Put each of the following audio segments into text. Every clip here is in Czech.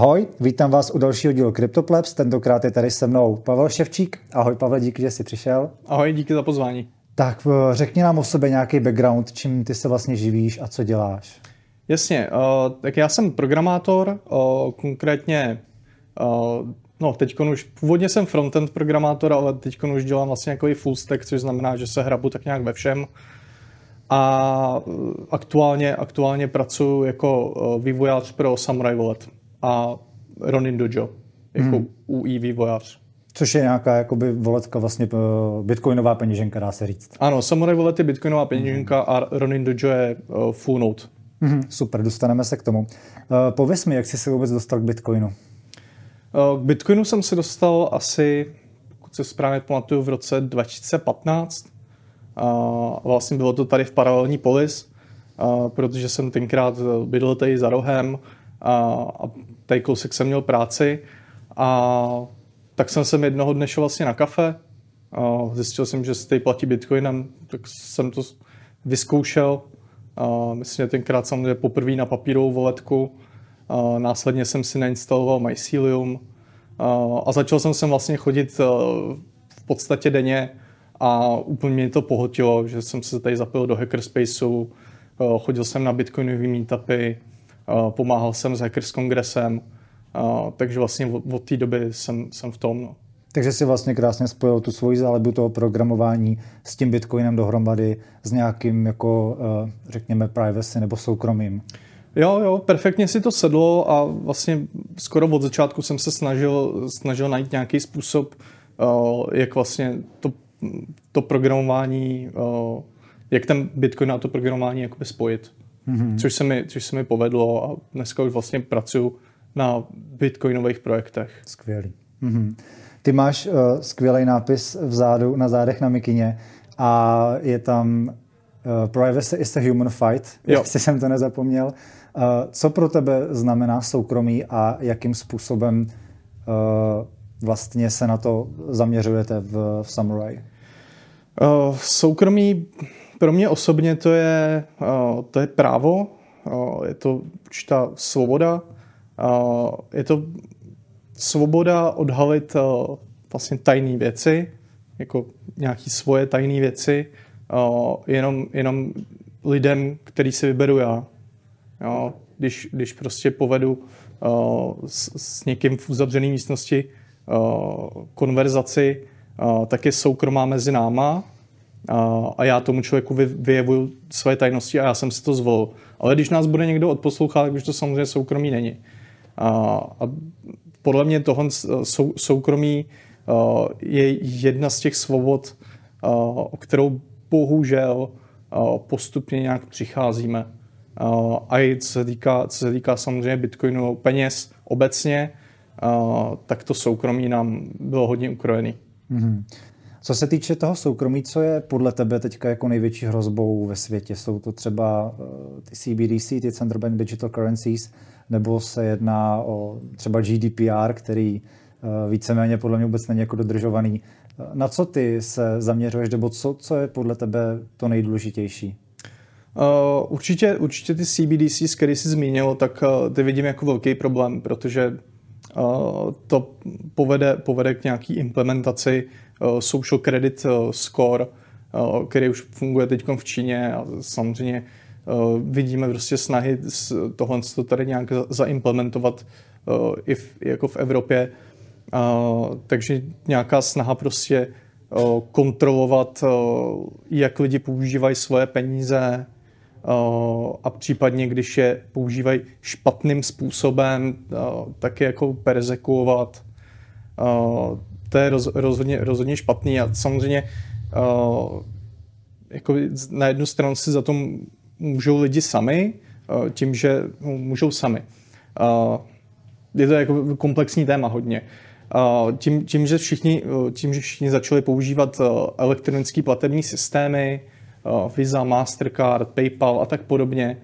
Ahoj, vítám vás u dalšího dílu CryptoPlebs. Tentokrát je tady se mnou Pavel Ševčík. Ahoj Pavel, díky, že jsi přišel. Ahoj, díky za pozvání. Tak eh, řekni nám o sobě nějaký background, čím ty se vlastně živíš a co děláš. Jasně, uh, tak já jsem programátor, uh, konkrétně, uh, no teď už, původně jsem frontend programátor, ale teď už dělám vlastně jako full stack, což znamená, že se hrabu tak nějak ve všem. A aktuálně, aktuálně pracuji jako vývojář pro Samurai Wallet a Ronin Dojo, jako hmm. UI vývojář. Což je nějaká jakoby voletka vlastně bitcoinová peněženka, dá se říct. Ano, Samurai Wallet je bitcoinová peněženka hmm. a Ronin Dojo je uh, full note. Hmm, super, dostaneme se k tomu. Uh, pověz mi, jak jsi se vůbec dostal k bitcoinu? Uh, k bitcoinu jsem se dostal asi, pokud se správně pamatuju, v roce 2015. Uh, vlastně bylo to tady v paralelní polis, uh, protože jsem tenkrát bydlel tady za rohem a, a tady kousek jsem měl práci a tak jsem sem jednoho dne šel vlastně na kafe a zjistil jsem, že se platí bitcoinem, tak jsem to vyzkoušel. A myslím, že tenkrát samozřejmě poprvé na papírovou voletku. A následně jsem si nainstaloval Mycelium a, začal jsem sem vlastně chodit v podstatě denně a úplně mě to pohotilo, že jsem se tady zapojil do hackerspaceu, chodil jsem na bitcoinové meetupy, pomáhal jsem s Hackers kongresem, takže vlastně od, té doby jsem, jsem v tom. No. Takže si vlastně krásně spojil tu svoji zálebu toho programování s tím Bitcoinem dohromady, s nějakým jako, eh, řekněme, privacy nebo soukromím. Jo, jo, perfektně si to sedlo a vlastně skoro od začátku jsem se snažil, snažil najít nějaký způsob, eh, jak vlastně to, to programování, eh, jak ten Bitcoin a to programování jakoby spojit mm-hmm. což, se mi, což se mi povedlo a dneska už vlastně pracuji na bitcoinových projektech. Skvělý. Mm-hmm. Ty máš uh, skvělý nápis vzadu, na zádech na mikině a je tam uh, Privacy is a human fight, jestli jsem to nezapomněl. Uh, co pro tebe znamená soukromí a jakým způsobem uh, vlastně se na to zaměřujete v, v Samurai? Uh, soukromí pro mě osobně to je, to je právo, je to určitá svoboda, je to svoboda odhalit vlastně tajné věci, jako nějaké svoje tajné věci, jenom, jenom lidem, který si vyberu já. Když, když prostě povedu s, s někým v uzavřené místnosti konverzaci, tak je soukromá mezi náma a já tomu člověku vyjevuju své tajnosti a já jsem si to zvolil. Ale když nás bude někdo odposlouchat, tak už to samozřejmě soukromí není. A, a podle mě tohle sou, soukromí je jedna z těch svobod, o kterou bohužel postupně nějak přicházíme. A i co se týká, co se týká samozřejmě bitcoinu, peněz obecně, tak to soukromí nám bylo hodně ukrojený. Mm-hmm. Co se týče toho soukromí, co je podle tebe teďka jako největší hrozbou ve světě? Jsou to třeba eh, ty CBDC, ty Central Bank Digital Currencies, nebo se jedná o třeba GDPR, který eh, víceméně podle mě vůbec není jako dodržovaný. Eh, na co ty se zaměřuješ, nebo co, co je podle tebe to nejdůležitější? Uh, určitě, určitě ty CBDC, které jsi zmínil, tak uh, ty vidím jako velký problém, protože uh, to povede, povede k nějaký implementaci social Credit eh, Score, eh, který už funguje teď v Číně a samozřejmě vidíme prostě snahy tohle tady nějak zaimplementovat i v, jako v Evropě. Takže nějaká snaha prostě kontrolovat, jak lidi používají svoje peníze a případně, když je používají špatným způsobem, tak je jako persekuovat to je roz, rozhodně, rozhodně špatný a samozřejmě uh, jako na jednu stranu si za to můžou lidi sami, uh, tím, že můžou sami. Uh, je to jako komplexní téma hodně. Uh, tím, tím, že všichni, uh, tím, že všichni začali používat uh, elektronické platební systémy, Visa, Mastercard, PayPal a tak podobně,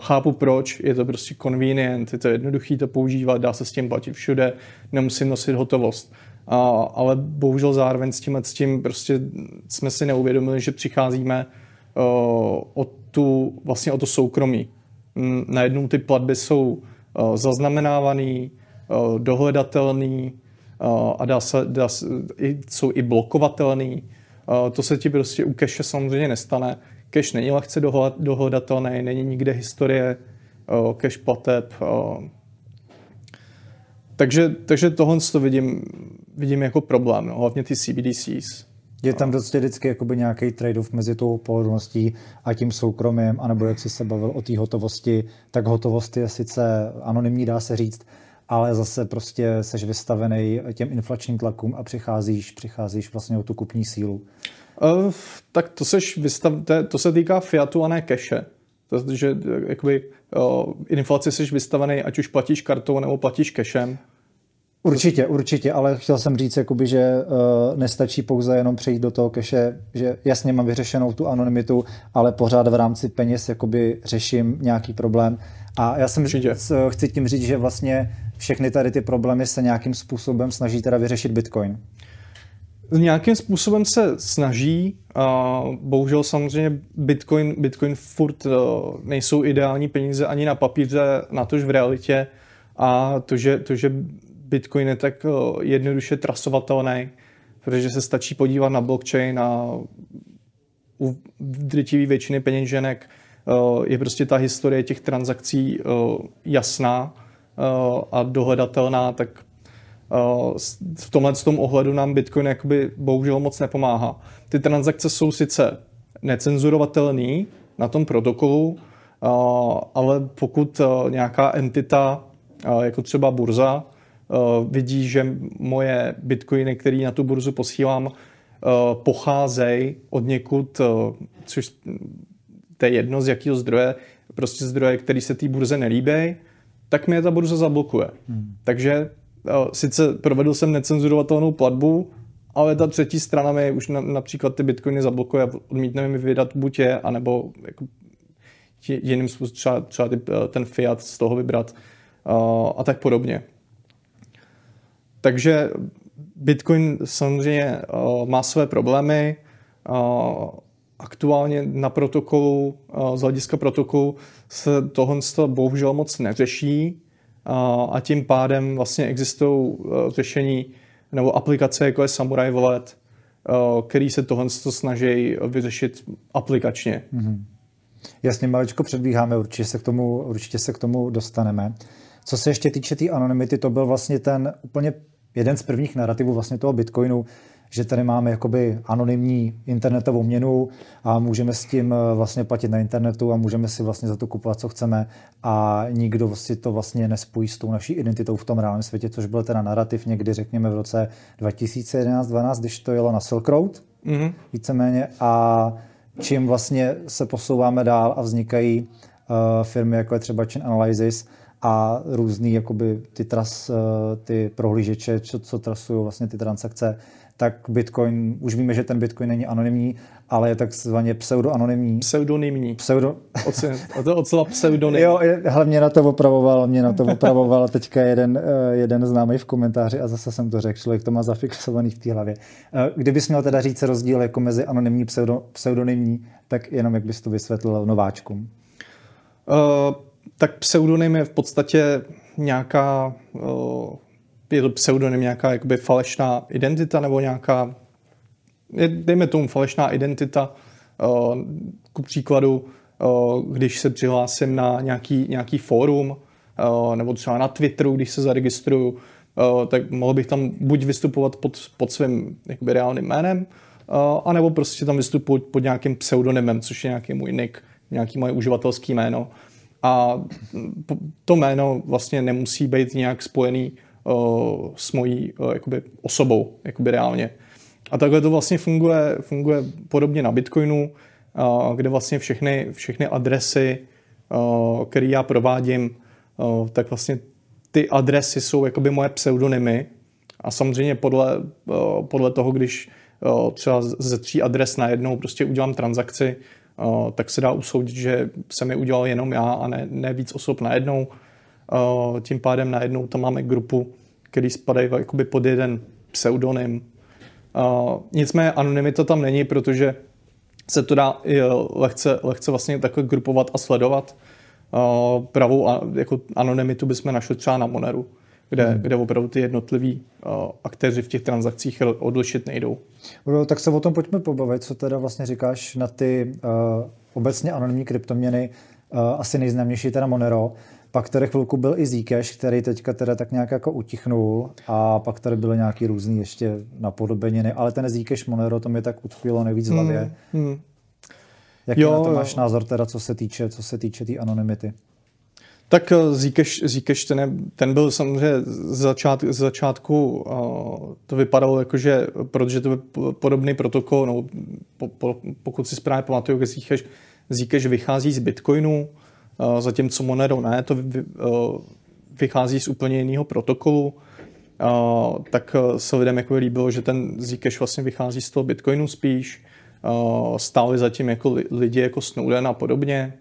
chápu proč, je to prostě convenient, je to jednoduchý to používat, dá se s tím platit všude, nemusím nosit hotovost. A, ale bohužel zároveň s tím, s tím prostě jsme si neuvědomili, že přicházíme uh, o tu, vlastně o to soukromí. Najednou ty platby jsou zaznamenávaný, dohledatelný a dá se, dá se, jsou i blokovatelný. To se ti prostě u cache samozřejmě nestane. Cache není lehce dohledatelný, není nikde historie cache plateb. Takže, takže tohle to vidím, vidím jako problém, no, hlavně ty CBDCs. Je tam prostě vždycky jakoby nějaký trade-off mezi tou pohodlností a tím soukromím, anebo jak jsi se bavil o té hotovosti, tak hotovost je sice anonymní, dá se říct, ale zase prostě seš vystavený těm inflačním tlakům a přicházíš, přicházíš vlastně o tu kupní sílu. Uh, tak to, seš vystav, to, to se týká fiatu a ne cache. Protože jakoby, uh, inflaci jsi vystavený, ať už platíš kartou nebo platíš cashem. Určitě, určitě, ale chtěl jsem říct, jakoby, že uh, nestačí pouze jenom přejít do toho keše, že jasně mám vyřešenou tu anonymitu, ale pořád v rámci peněz jakoby řeším nějaký problém. A já jsem Určitě. chci tím říct, že vlastně všechny tady ty problémy se nějakým způsobem snaží teda vyřešit Bitcoin. Nějakým způsobem se snaží, a bohužel samozřejmě Bitcoin, Bitcoin furt uh, nejsou ideální peníze ani na papíře, na tož v realitě a to, že, to, že Bitcoin je tak uh, jednoduše trasovatelný, protože se stačí podívat na blockchain a u drtivé většiny peněženek uh, je prostě ta historie těch transakcí jasná a dohledatelná, tak v tomhle tom ohledu nám Bitcoin jakoby bohužel moc nepomáhá. Ty transakce jsou sice necenzurovatelné na tom protokolu, ale pokud nějaká entita, jako třeba burza, vidí, že moje bitcoiny, které na tu burzu posílám, pocházejí od někud, což to je jedno z jakého zdroje, prostě zdroje, který se té burze nelíbí, tak mě ta burza zablokuje. Hmm. Takže sice provedl jsem necenzurovatelnou platbu, ale ta třetí strana mi už na, například ty bitcoiny zablokuje a odmítne mi vydat buď je, anebo jako jiným způsobem třeba, třeba ty, ten fiat z toho vybrat a, a tak podobně. Takže Bitcoin samozřejmě má své problémy. Aktuálně na protokolu, z hlediska protokolu se tohle bohužel moc neřeší a tím pádem vlastně existují řešení nebo aplikace, jako je Samurai Wallet, který se tohle snaží vyřešit aplikačně. Mm-hmm. Jasně, maličko předbíháme, určitě se, k tomu, určitě se k tomu dostaneme. Co se ještě týče té tý anonymity, to byl vlastně ten úplně jeden z prvních narrativů vlastně toho Bitcoinu, že tady máme jakoby anonymní internetovou měnu a můžeme s tím eh, vlastně platit na internetu a můžeme si vlastně za to kupovat, co chceme a nikdo si to vlastně nespojí s tou naší identitou v tom reálném světě, což byl teda narrativ někdy, řekněme, v roce 2011-12, když to jelo na Silk Road, mm-hmm. víceméně, a čím vlastně se posouváme dál a vznikají uh, firmy, jako je třeba Chain Analysis, a různý jakoby ty, tras, eh, ty prohlížeče, co, co trasují vlastně ty transakce, tak Bitcoin, už víme, že ten Bitcoin není anonymní, ale je takzvaně pseudoanonymní. Pseudonymní. Pseudo... O to docela pseudonym. Jo, hlavně na to opravoval, mě na to opravoval teďka jeden, eh, jeden známý v komentáři a zase jsem to řekl, člověk to má zafixovaný v té hlavě. Eh, kdybys měl teda říct rozdíl jako mezi anonymní pseudo, pseudonymní, tak jenom jak bys to vysvětlil nováčkům. Uh, tak pseudonym je v podstatě nějaká uh, je to pseudonym, nějaká jakoby falešná identita nebo nějaká, dejme tomu falešná identita, uh, ku příkladu, uh, když se přihlásím na nějaký, nějaký fórum, nebo třeba na Twitteru, když se zaregistruju, tak mohl bych tam buď vystupovat pod, pod svým jakoby reálným jménem, anebo prostě tam vystupuji pod nějakým pseudonymem, což je nějaký můj nick, nějaký moje uživatelský jméno. A to jméno vlastně nemusí být nějak spojený uh, s mojí uh, jakoby osobou, jakoby reálně. A takhle to vlastně funguje, funguje podobně na Bitcoinu, uh, kde vlastně všechny, všechny adresy, uh, které já provádím, uh, tak vlastně ty adresy jsou jakoby moje pseudonymy a samozřejmě podle, uh, podle toho, když uh, třeba ze tří adres najednou prostě udělám transakci, tak se dá usoudit, že jsem je udělal jenom já a ne, ne víc osob najednou. Tím pádem najednou tam máme grupu který spadají jakoby pod jeden pseudonym. Nicméně anonymita tam není, protože se to dá lehce, lehce vlastně takhle grupovat a sledovat. pravou jako anonymitu bychom našli třeba na Moneru, kde, hmm. kde opravdu ty jednotliví aktéři v těch transakcích odlišit nejdou. Tak se o tom pojďme pobavit, co teda vlastně říkáš na ty uh, obecně anonymní kryptoměny, uh, asi nejznámější teda Monero, pak tady chvilku byl i Zcash, který teďka teda tak nějak jako utichnul a pak tady byly nějaký různý ještě napodobeniny, ale ten Zcash Monero to mi tak utkvělo nejvíc v hlavě. Hmm. Hmm. Jaký jo, na to máš názor teda, co se týče, co se týče té tý anonymity? Tak eh, Zcash, Zcash ten, ten byl samozřejmě z, začát, začátku, uh, to vypadalo jako, že protože to byl podobný protokol, no, po, po, pokud si správně pamatuju, že Zcash, Zcash vychází z Bitcoinu, uh, zatímco Monero ne, to vy, vychází z úplně jiného protokolu, tak se lidem jako líbilo, že ten Zcash vlastně vychází z toho Bitcoinu spíš, stáli zatím jako lidi jako Snowden a podobně,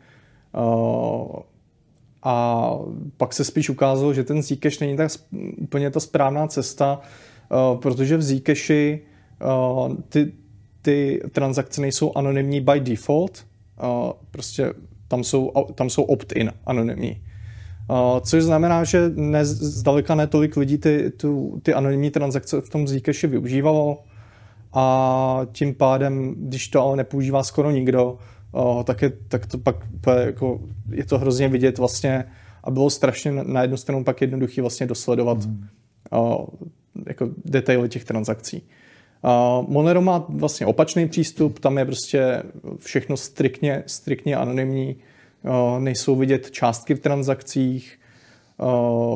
a pak se spíš ukázalo, že ten Zcash není tak úplně ta správná cesta, uh, protože v Zcashi uh, ty, ty transakce nejsou anonymní by default, uh, prostě tam jsou, tam jsou opt-in anonymní. Což znamená, že ne, zdaleka ne tolik lidí ty, tu, ty anonymní transakce v tom Zcashi využívalo a tím pádem, když to ale nepoužívá skoro nikdo, o, tak, je, tak to pak jako, je to hrozně vidět vlastně a bylo strašně na jednu stranu pak jednoduchý vlastně dosledovat mm. o, jako detaily těch transakcí. Monero má vlastně opačný přístup, tam je prostě všechno striktně, striktně anonymní, nejsou vidět částky v transakcích,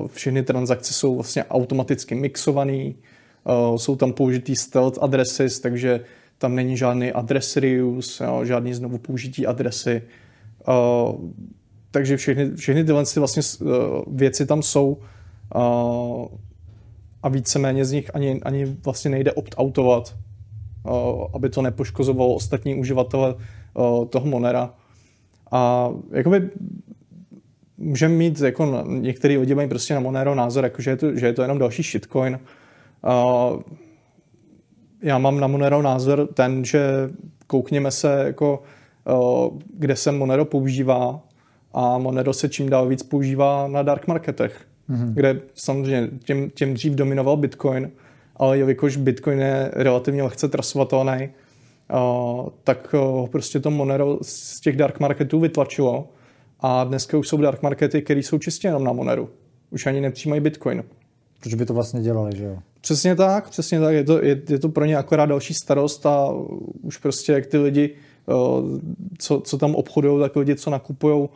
všechny transakce jsou vlastně automaticky mixované, jsou tam použitý stealth addresses, takže tam není žádný adres reuse, jo, žádný znovu použití adresy. Uh, takže všechny, všechny tyhle vlastně uh, věci tam jsou uh, a víceméně z nich ani, ani vlastně nejde opt-outovat, uh, aby to nepoškozovalo ostatní uživatele uh, toho Monera. A jakoby můžeme mít, jako některý lidi mají prostě na Monero názor, jako že, je to, že je to jenom další shitcoin. Uh, já mám na Monero názor ten, že koukněme se, jako, kde se Monero používá a Monero se čím dál víc používá na dark marketech, mm-hmm. kde samozřejmě těm, těm dřív dominoval Bitcoin, ale jelikož Bitcoin je relativně lehce trasovatelný, tak prostě to Monero z těch dark marketů vytlačilo a dneska už jsou dark markety, které jsou čistě jenom na Moneru. Už ani nepřijímají Bitcoin. Proč by to vlastně dělali, že jo? Přesně tak, přesně tak. Je to, je, je to pro ně akorát další starost a už prostě jak ty lidi, co, co tam obchodují, tak lidi, co nakupují,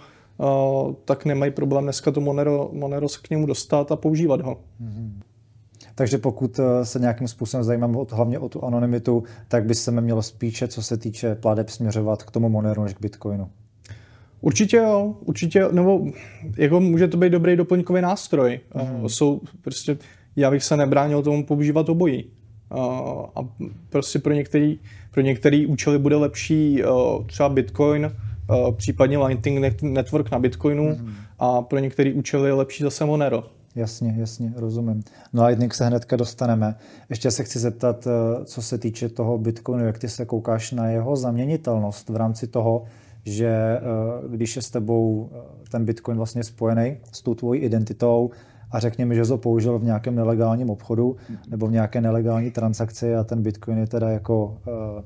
tak nemají problém dneska to Monero, Monero se k němu dostat a používat ho. Mm-hmm. Takže pokud e, se nějakým způsobem zajímáme o to, hlavně o tu anonymitu, tak by se mělo spíše, co se týče pladeb, směřovat k tomu Moneru než k Bitcoinu. Určitě jo, určitě, nebo jako může to být dobrý doplňkový nástroj. Mm. Jsou prostě já bych se nebránil tomu používat obojí. A prostě pro některý, pro některý účely bude lepší třeba Bitcoin, případně Lightning Network na Bitcoinu mm-hmm. a pro některý účely je lepší zase Monero. Jasně, jasně, rozumím. No a Lightning se hnedka dostaneme. Ještě se chci zeptat, co se týče toho Bitcoinu, jak ty se koukáš na jeho zaměnitelnost v rámci toho, že když je s tebou ten Bitcoin vlastně spojený s tou tvojí identitou, a řekněme, že ho použil v nějakém nelegálním obchodu nebo v nějaké nelegální transakci a ten Bitcoin je teda jako eh,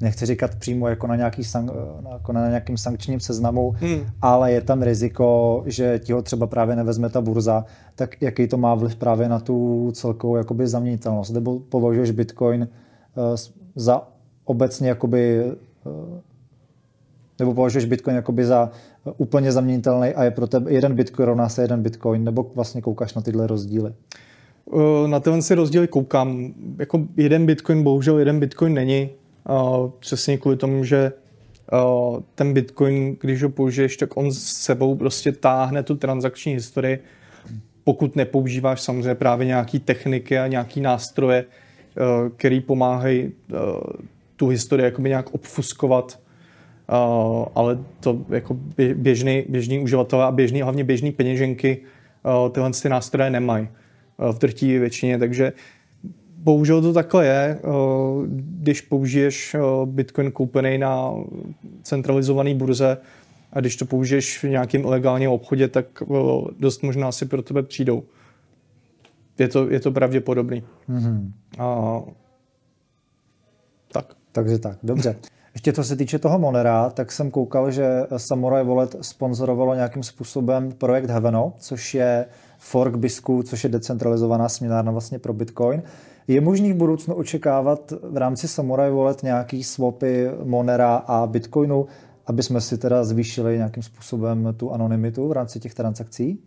nechci říkat přímo jako na, nějaký sank, eh, jako na nějakým sankčním seznamu, hmm. ale je tam riziko, že ti ho třeba právě nevezme ta burza, tak jaký to má vliv právě na tu celkovou jakoby zaměnitelnost? Nebo považuješ Bitcoin za obecně jakoby nebo považuješ Bitcoin jakoby za úplně zaměnitelný a je pro tebe jeden Bitcoin rovná se jeden Bitcoin, nebo vlastně koukáš na tyhle rozdíly? Na tyhle si rozdíly koukám. Jako jeden Bitcoin, bohužel jeden Bitcoin není. Přesně kvůli tomu, že ten Bitcoin, když ho použiješ, tak on s sebou prostě táhne tu transakční historii, pokud nepoužíváš samozřejmě právě nějaký techniky a nějaký nástroje, který pomáhají tu historii jakoby nějak obfuskovat Uh, ale to jako běžný, běžný uživatelé a běžný, hlavně běžný peněženky uh, tyhle ty nástroje nemají uh, v drtí většině, takže bohužel to takhle je. Když použiješ Bitcoin koupený na centralizované burze, a když to použiješ v nějakém ilegálním obchodě, tak dost možná si pro tebe přijdou. Je to, je to pravděpodobný. Mm-hmm. A, tak. Takže tak, dobře. Ještě co se týče toho Monera, tak jsem koukal, že Samurai Wallet sponzorovalo nějakým způsobem projekt Heaveno, což je fork Bisku, což je decentralizovaná směnárna vlastně pro Bitcoin. Je možný v budoucnu očekávat v rámci Samurai Wallet nějaký swapy Monera a Bitcoinu, aby jsme si teda zvýšili nějakým způsobem tu anonymitu v rámci těch transakcí?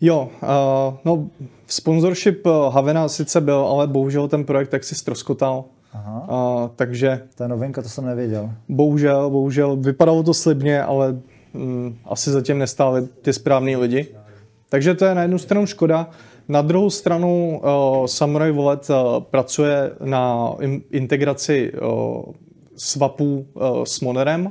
Jo, uh, no sponsorship Havena sice byl, ale bohužel ten projekt tak si stroskotal. Aha. Uh, takže... To je novinka, to jsem nevěděl. Bohužel, bohužel, vypadalo to slibně, ale mm, asi zatím nestáli ty správní lidi. Takže to je na jednu stranu škoda. Na druhou stranu uh, Samurai Wallet uh, pracuje na in, integraci uh, swapů uh, s Monerem,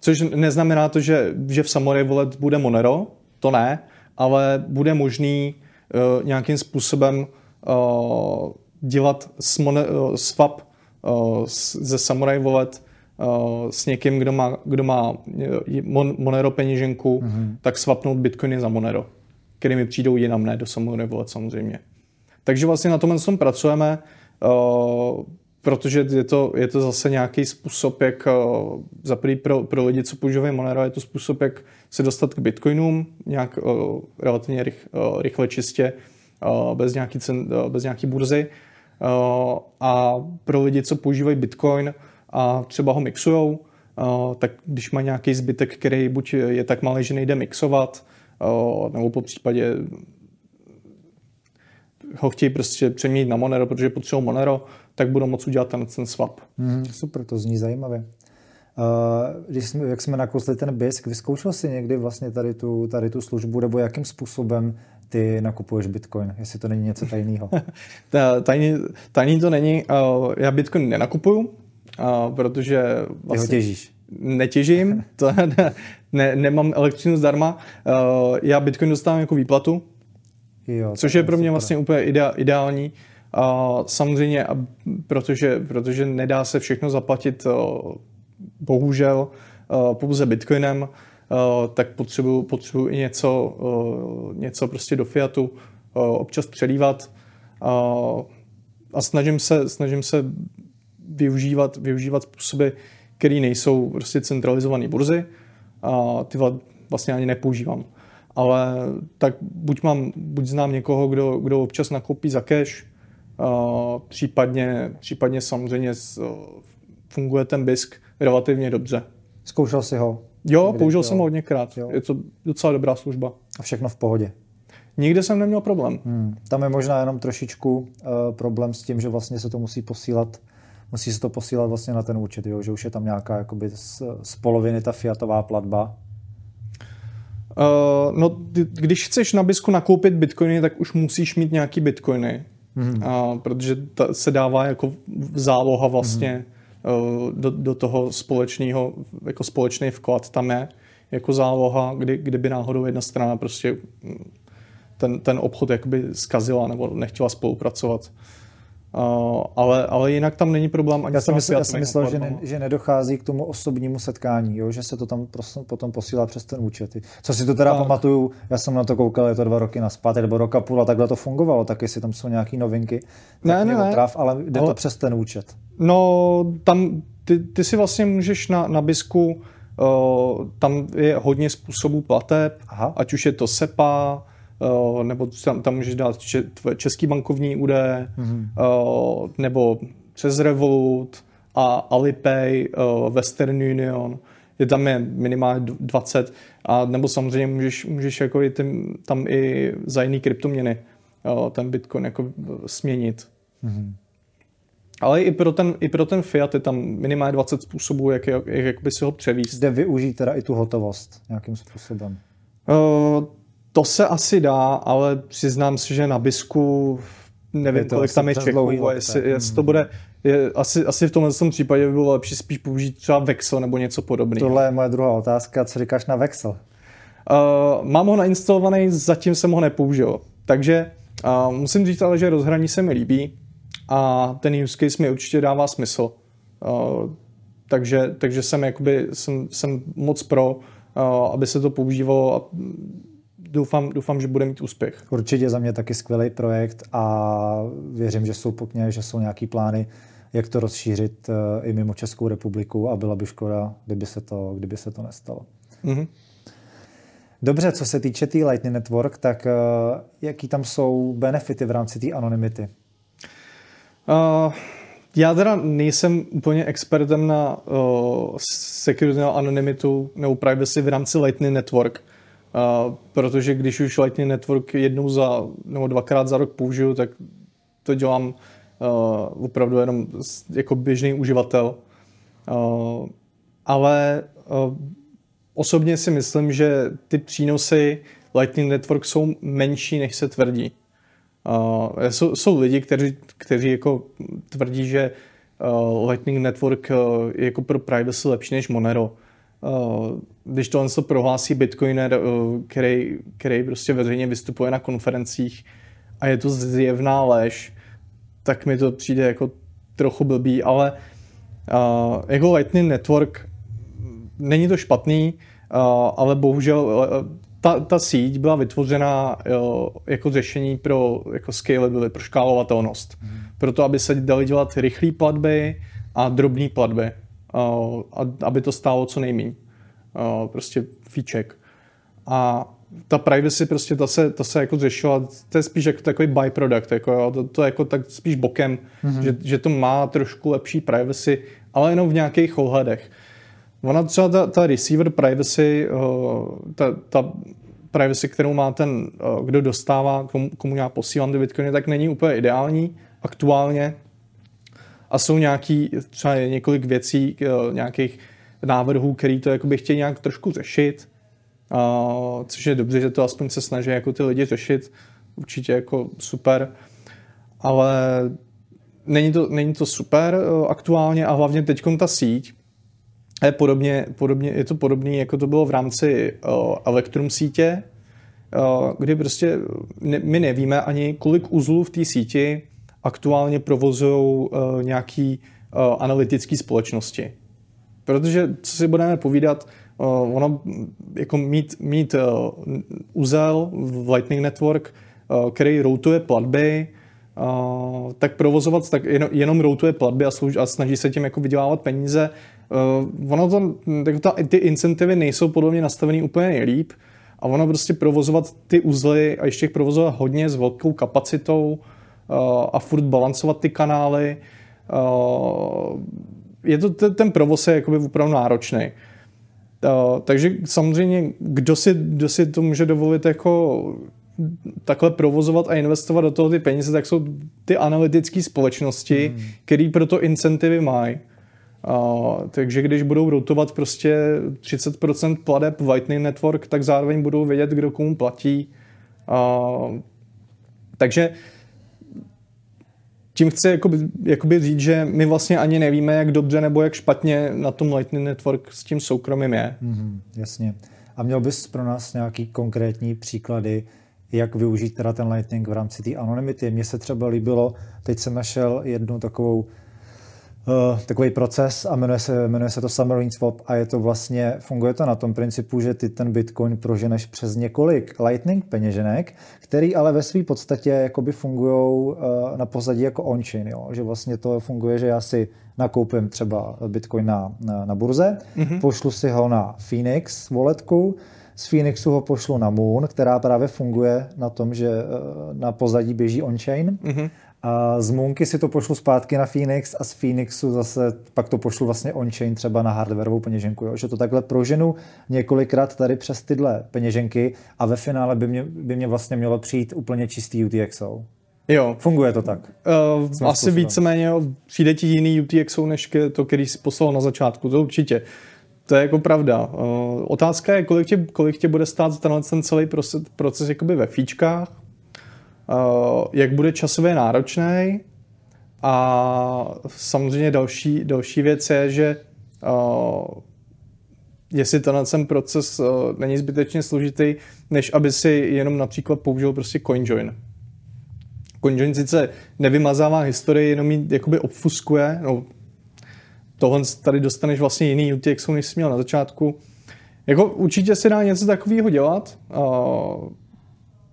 což neznamená to, že, že v Samurai Wallet bude Monero, to ne, ale bude možný uh, nějakým způsobem uh, dělat uh, swap uh, ze Samurai Wallet uh, s někým, kdo má, kdo má mon, Monero peněženku, mm-hmm. tak swapnout bitcoiny za Monero, který mi přijdou jinam, ne do Samurai Wallet samozřejmě. Takže vlastně na tomhle tom pracujeme, protože je to, je to zase nějaký způsob, jak za pro, pro lidi, co používají Monero, je to způsob, jak se dostat k bitcoinům nějak relativně rych, rychle, čistě, bez nějaký, cen, bez nějaký burzy. Uh, a pro lidi, co používají bitcoin a třeba ho mixujou, uh, tak když má nějaký zbytek, který buď je tak malý, že nejde mixovat, uh, nebo po případě ho chtějí prostě přeměnit na Monero, protože potřebují Monero, tak budou moct udělat ten, ten swap. Mm, super, to zní zajímavě. Uh, když jsme, jak jsme nakousli ten BISK, vyzkoušel jsi někdy vlastně tady tu, tady tu službu, nebo jakým způsobem ty nakupuješ Bitcoin, jestli to není něco tajného? tajný, tajný to není. Já Bitcoin nenakupuju, protože vlastně... Ty ho vlastně těžíš? Netěžím, to ne, ne, nemám elektřinu zdarma. Já Bitcoin dostávám jako výplatu, jo, což je pro mě super. vlastně úplně ideální. Uh, samozřejmě, protože, protože nedá se všechno zaplatit bohužel pouze bitcoinem, tak potřebuju, potřebuju i něco, uh, něco prostě do fiatu uh, občas přelívat a snažím se, snažím se využívat, využívat způsoby, které nejsou prostě centralizované burzy a ty vlastně ani nepoužívám. Ale tak buď mám, buď znám někoho, kdo, kdo občas nakoupí za cash, případně, případně samozřejmě funguje ten BISK relativně dobře. Zkoušel jsi ho? Jo, Někdy, použil jo. jsem ho hodněkrát. Jo. Je to docela dobrá služba. A všechno v pohodě? Nikde jsem neměl problém. Hmm. Tam je možná jenom trošičku uh, problém s tím, že vlastně se to musí posílat musí se to posílat vlastně na ten účet, jo? že už je tam nějaká jakoby z, z poloviny ta fiatová platba. Uh, no, když chceš na Bisku nakoupit bitcoiny, tak už musíš mít nějaký bitcoiny, mm-hmm. uh, protože ta se dává jako záloha vlastně Eh, do, do toho společného, jako společný vklad tam je jako záloha, kdy, kdyby náhodou jedna strana prostě mm, ten, ten obchod jakoby zkazila nebo nechtěla spolupracovat. Uh, ale, ale jinak tam není problém ani Já jsem myslel, já jsem myslel že, ne, že nedochází k tomu osobnímu setkání, jo? že se to tam prostě potom posílá přes ten účet. Co si to teda tak. pamatuju, já jsem na to koukal, je to dva roky naspát, nebo roka půl a takhle to fungovalo, tak jestli tam jsou nějaké novinky, ne, ne, ne. Otrav, ale jde ale, to přes ten účet. No, tam ty, ty si vlastně můžeš na, na Bisku, uh, tam je hodně způsobů plateb, Aha. ať už je to SEPA, uh, nebo tam, tam můžeš dát český bankovní údaje, mm-hmm. uh, nebo přes Revolut a Alipay, uh, Western Union, je tam je minimálně 20, a nebo samozřejmě můžeš, můžeš jako i tím, tam i za jiný kryptoměny uh, ten Bitcoin jako směnit. Mm-hmm. Ale i pro ten, i pro ten Fiat je tam minimálně 20 způsobů, jak, jak, jak by si ho převíst. Zde využít teda i tu hotovost nějakým způsobem. Uh, to se asi dá, ale přiznám si, že na Bisku nevím, kolik tam je Čechů, jestli, jestli to bude, je, asi, asi v tomhle tom případě by bylo lepší spíš použít třeba Vexel nebo něco podobného. Tohle je moje druhá otázka, co říkáš na Vexel? Uh, mám ho nainstalovaný, zatím jsem ho nepoužil. Takže uh, musím říct ale, že rozhraní se mi líbí a ten use case mi určitě dává smysl. Uh, takže, takže jsem, jakoby, jsem, jsem moc pro aby se to používalo a doufám, doufám, že bude mít úspěch. Určitě za mě taky skvělý projekt a věřím, že jsou pokně, že jsou nějaký plány, jak to rozšířit eh, i mimo Českou republiku a byla by škoda, kdyby se to, kdyby se to nestalo. Mm-hmm. Dobře, co se týče té tý Lightning Network, tak uh, jaký tam jsou benefity v rámci té anonymity? Uh, já teda nejsem úplně expertem na uh, security na anonymitu nebo privacy v rámci Lightning Network, protože když už Lightning Network jednou za, nebo dvakrát za rok použiju, tak to dělám uh, opravdu jenom jako běžný uživatel. Uh, ale uh, osobně si myslím, že ty přínosy Lightning Network jsou menší, než se tvrdí. Uh, jsou, jsou lidi, kteří, kteří jako tvrdí, že uh, Lightning Network uh, je jako pro privacy lepší než Monero. Uh, když to to prohlásí Bitcoiner, uh, který, který prostě veřejně vystupuje na konferencích a je to zjevná lež, tak mi to přijde jako trochu blbý, ale uh, jako Lightning Network není to špatný, ale bohužel ta, ta síť byla vytvořena jako řešení pro jako scalability, pro škálovatelnost. Mm. Proto, aby se dali dělat rychlé platby a drobné platby. A aby to stálo co nejméně. Uh, prostě fíček. A ta privacy prostě ta se, ta se jako řešila, to je spíš jako takový byproduct, jako jo, to, to je jako tak spíš bokem, mm-hmm. že, že to má trošku lepší privacy, ale jenom v nějakých ohledech. Ona třeba ta, ta receiver privacy, uh, ta, ta privacy, kterou má ten, kdo dostává, komu, komu já posílám ty bitcoiny, tak není úplně ideální aktuálně. A jsou nějaký, třeba několik věcí, uh, nějakých návrhů, který to jakoby chtějí nějak trošku řešit, uh, což je dobře, že to aspoň se snaží jako ty lidi řešit, určitě jako super, ale není to, není to super uh, aktuálně a hlavně teď ta síť, je, podobně, podobně, je to podobné, jako to bylo v rámci uh, Electrum sítě, uh, kdy prostě ne, my nevíme ani, kolik uzlů v té síti aktuálně provozují uh, nějaký uh, analytické společnosti. Protože, co si budeme povídat, uh, ono jako mít, mít uzel v Lightning Network, který routuje platby, uh, tak provozovat tak jenom, jenom routuje platby a, služ, a snaží se tím jako vydělávat peníze, Uh, ono to, tak ta, ty incentivy nejsou podle mě nastavený úplně nejlíp a ono prostě provozovat ty uzly a ještě provozovat hodně s velkou kapacitou a furt balancovat ty kanály. Uh, je to, ten, provoz je jakoby opravdu náročný. Uh, takže samozřejmě, kdo si, kdo si to může dovolit jako takhle provozovat a investovat do toho ty peníze, tak jsou ty analytické společnosti, hmm. které proto incentivy mají. Uh, takže když budou rotovat prostě 30% pladeb v Lightning Network, tak zároveň budou vědět, kdo komu platí. Uh, takže tím chci jakoby, jakoby říct, že my vlastně ani nevíme, jak dobře nebo jak špatně na tom Lightning Network s tím soukromým je. Mm-hmm, jasně. A měl bys pro nás nějaký konkrétní příklady, jak využít teda ten Lightning v rámci té anonymity. Mně se třeba líbilo, teď jsem našel jednu takovou uh, takový proces a jmenuje se, jmenuje se to Submarine Swap a je to vlastně, funguje to na tom principu, že ty ten Bitcoin proženeš přes několik Lightning peněženek, který ale ve své podstatě jakoby fungují uh, na pozadí jako on-chain, jo? že vlastně to funguje, že já si nakoupím třeba Bitcoin na, na, na burze, mm-hmm. pošlu si ho na Phoenix walletku, z Phoenixu ho pošlu na Moon, která právě funguje na tom, že uh, na pozadí běží on-chain mm-hmm. A z Moonky si to pošlu zpátky na Phoenix a z Phoenixu zase pak to pošlu vlastně on-chain třeba na hardwareovou peněženku. Jo? Že to takhle proženu několikrát tady přes tyhle peněženky a ve finále by mě, by mě vlastně mělo přijít úplně čistý UTXO. Jo. Funguje to tak? Uh, asi víceméně přijde ti jiný UTXO, než to, který si poslal na začátku. To určitě. To je jako pravda. Uh, otázka je, kolik tě, kolik tě bude stát tenhle ten celý proces, proces jakoby ve fíčkách, jak bude časově náročný a samozřejmě další, další věc je, že uh, jestli tenhle ten proces uh, není zbytečně složitý, než aby si jenom například použil prostě CoinJoin. CoinJoin sice nevymazává historii, jenom ji jakoby obfuskuje, no tohle tady dostaneš vlastně jiný UTXO, než jsi měl na začátku, Jako určitě se dá něco takového dělat. Uh,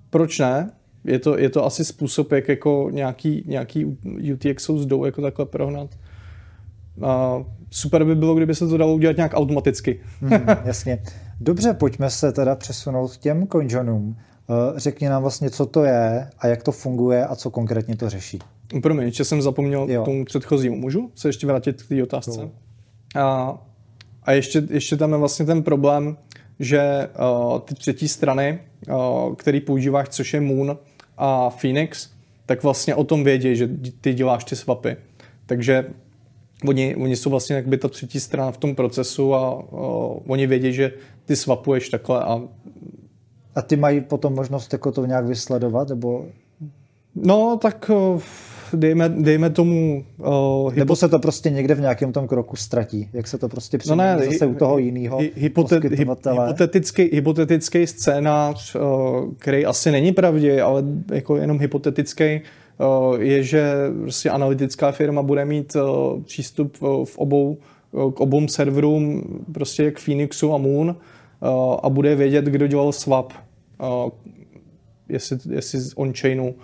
proč ne? Je to, je to asi způsob, jak jako nějaký, nějaký UTXO zdou jako takhle prohnat. Uh, super by bylo, kdyby se to dalo udělat nějak automaticky. hmm, jasně. Dobře, pojďme se teda přesunout k těm CoinJoinům. Eh, řekni nám vlastně, co to je a jak to funguje a co konkrétně to řeší. Promiň, ještě jsem zapomněl jo. tomu předchozímu. Můžu se ještě vrátit k té otázce? Jo. A, a ještě, ještě tam je vlastně ten problém, že uh, ty třetí strany, uh, který používáš, což je Moon a Phoenix, tak vlastně o tom vědí, že ty děláš ty swapy. Takže oni, oni jsou vlastně jakby ta třetí strana v tom procesu a uh, oni vědí, že ty swapuješ takhle a a ty mají potom možnost jako to nějak vysledovat, nebo? No, tak dejme, dejme tomu... Uh, Nebo se to prostě někde v nějakém tom kroku ztratí? Jak se to prostě přijde no ne, zase u toho jiného hypotet, hypotetický, hypotetický scénář, uh, který asi není pravdě, ale jako jenom hypotetický, uh, je, že prostě analytická firma bude mít uh, přístup v obou, k obou serverům, prostě k Phoenixu a Moon, a bude vědět, kdo dělal swap, jestli, jestli on-chainu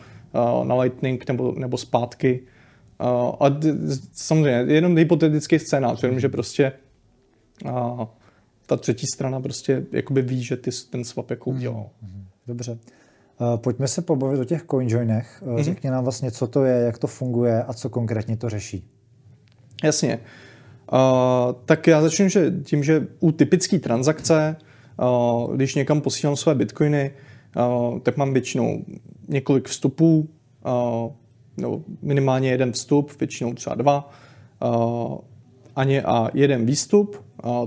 na Lightning nebo, nebo zpátky. A samozřejmě jenom hypotetický scénář, jenom že prostě ta třetí strana prostě jakoby ví, že ty ten swap jako udělal. Mhm, dobře. Pojďme se pobavit o těch coinjoinech. Mm-hmm. Řekni nám vlastně, co to je, jak to funguje a co konkrétně to řeší. Jasně. Uh, tak já začnu že tím, že u typické transakce, uh, když někam posílám své bitcoiny, uh, tak mám většinou několik vstupů, nebo minimálně jeden vstup, většinou třeba dva, ani a jeden výstup,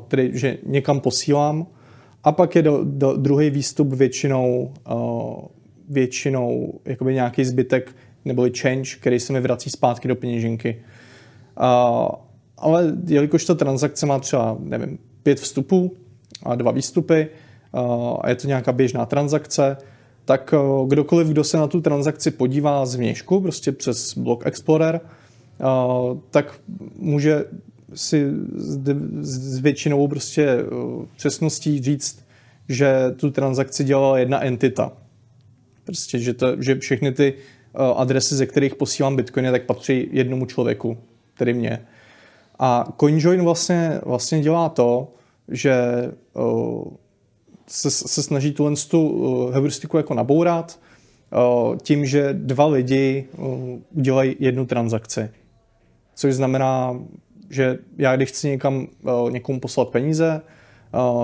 tedy že někam posílám, a pak je do, do, druhý výstup většinou, většinou jakoby nějaký zbytek neboli change, který se mi vrací zpátky do peněženky. Ale jelikož ta transakce má třeba, nevím, pět vstupů a dva výstupy a je to nějaká běžná transakce, tak kdokoliv, kdo se na tu transakci podívá z vnějšku, prostě přes Block Explorer, tak může si s většinou prostě přesností říct, že tu transakci dělala jedna entita. Prostě, že, to, že všechny ty adresy, ze kterých posílám bitcoiny, tak patří jednomu člověku, tedy mě. A CoinJoin vlastně, vlastně dělá to, že se, se snaží tuhle tu uh, heuristiku jako nabourat uh, tím, že dva lidi uh, udělají jednu transakci. Což znamená, že já když chci někam někomu poslat peníze,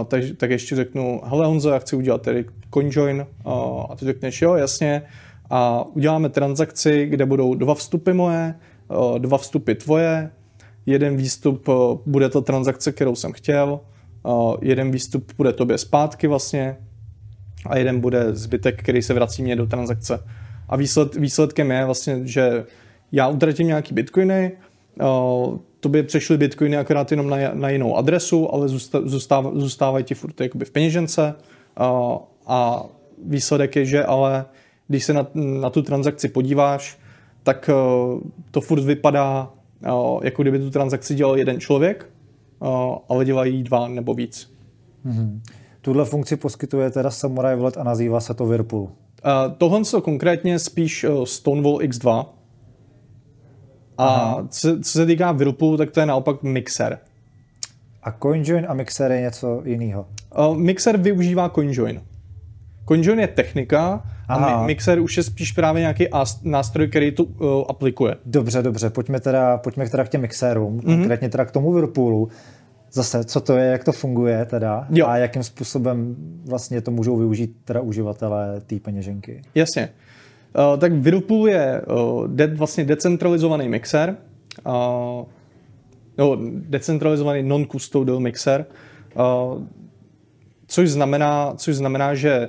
tak, tak ještě řeknu, hele Honzo, já chci udělat tedy CoinJoin uh, a ty řekneš, jo, jasně, a uděláme transakci, kde budou dva vstupy moje, dva vstupy tvoje, jeden výstup bude to transakce, kterou jsem chtěl, jeden výstup bude tobě zpátky vlastně a jeden bude zbytek, který se vrací mě do transakce. A výsled, výsledkem je vlastně, že já utratím nějaký bitcoiny, tobě přešly bitcoiny akorát jenom na, na jinou adresu, ale zůstáv, zůstávají ti furt jakoby v peněžence a, a výsledek je, že ale když se na, na tu transakci podíváš, tak to furt vypadá, jako kdyby tu transakci dělal jeden člověk, ale dělají dva nebo víc. Mm-hmm. Tuhle funkci poskytuje teda Samurai Wallet a nazývá se to Whirlpool. Tohle je konkrétně spíš uh, Stonewall X2. A co, co se týká Whirlpoolu, tak to je naopak Mixer. A CoinJoin a Mixer je něco jiného? Mixer využívá CoinJoin. CoinJoin je technika Aha. a Mixer už je spíš právě nějaký nástroj, který tu uh, aplikuje. Dobře, dobře, pojďme teda, pojďme teda k těm Mixerům, mm-hmm. konkrétně teda k tomu Whirlpoolu. Zase, co to je, jak to funguje teda jo. a jakým způsobem vlastně to můžou využít teda uživatelé té peněženky. Jasně. Uh, tak Whirlpool je uh, de, vlastně decentralizovaný mixer, uh, no, decentralizovaný non-custodial mixer, uh, což znamená, což znamená, že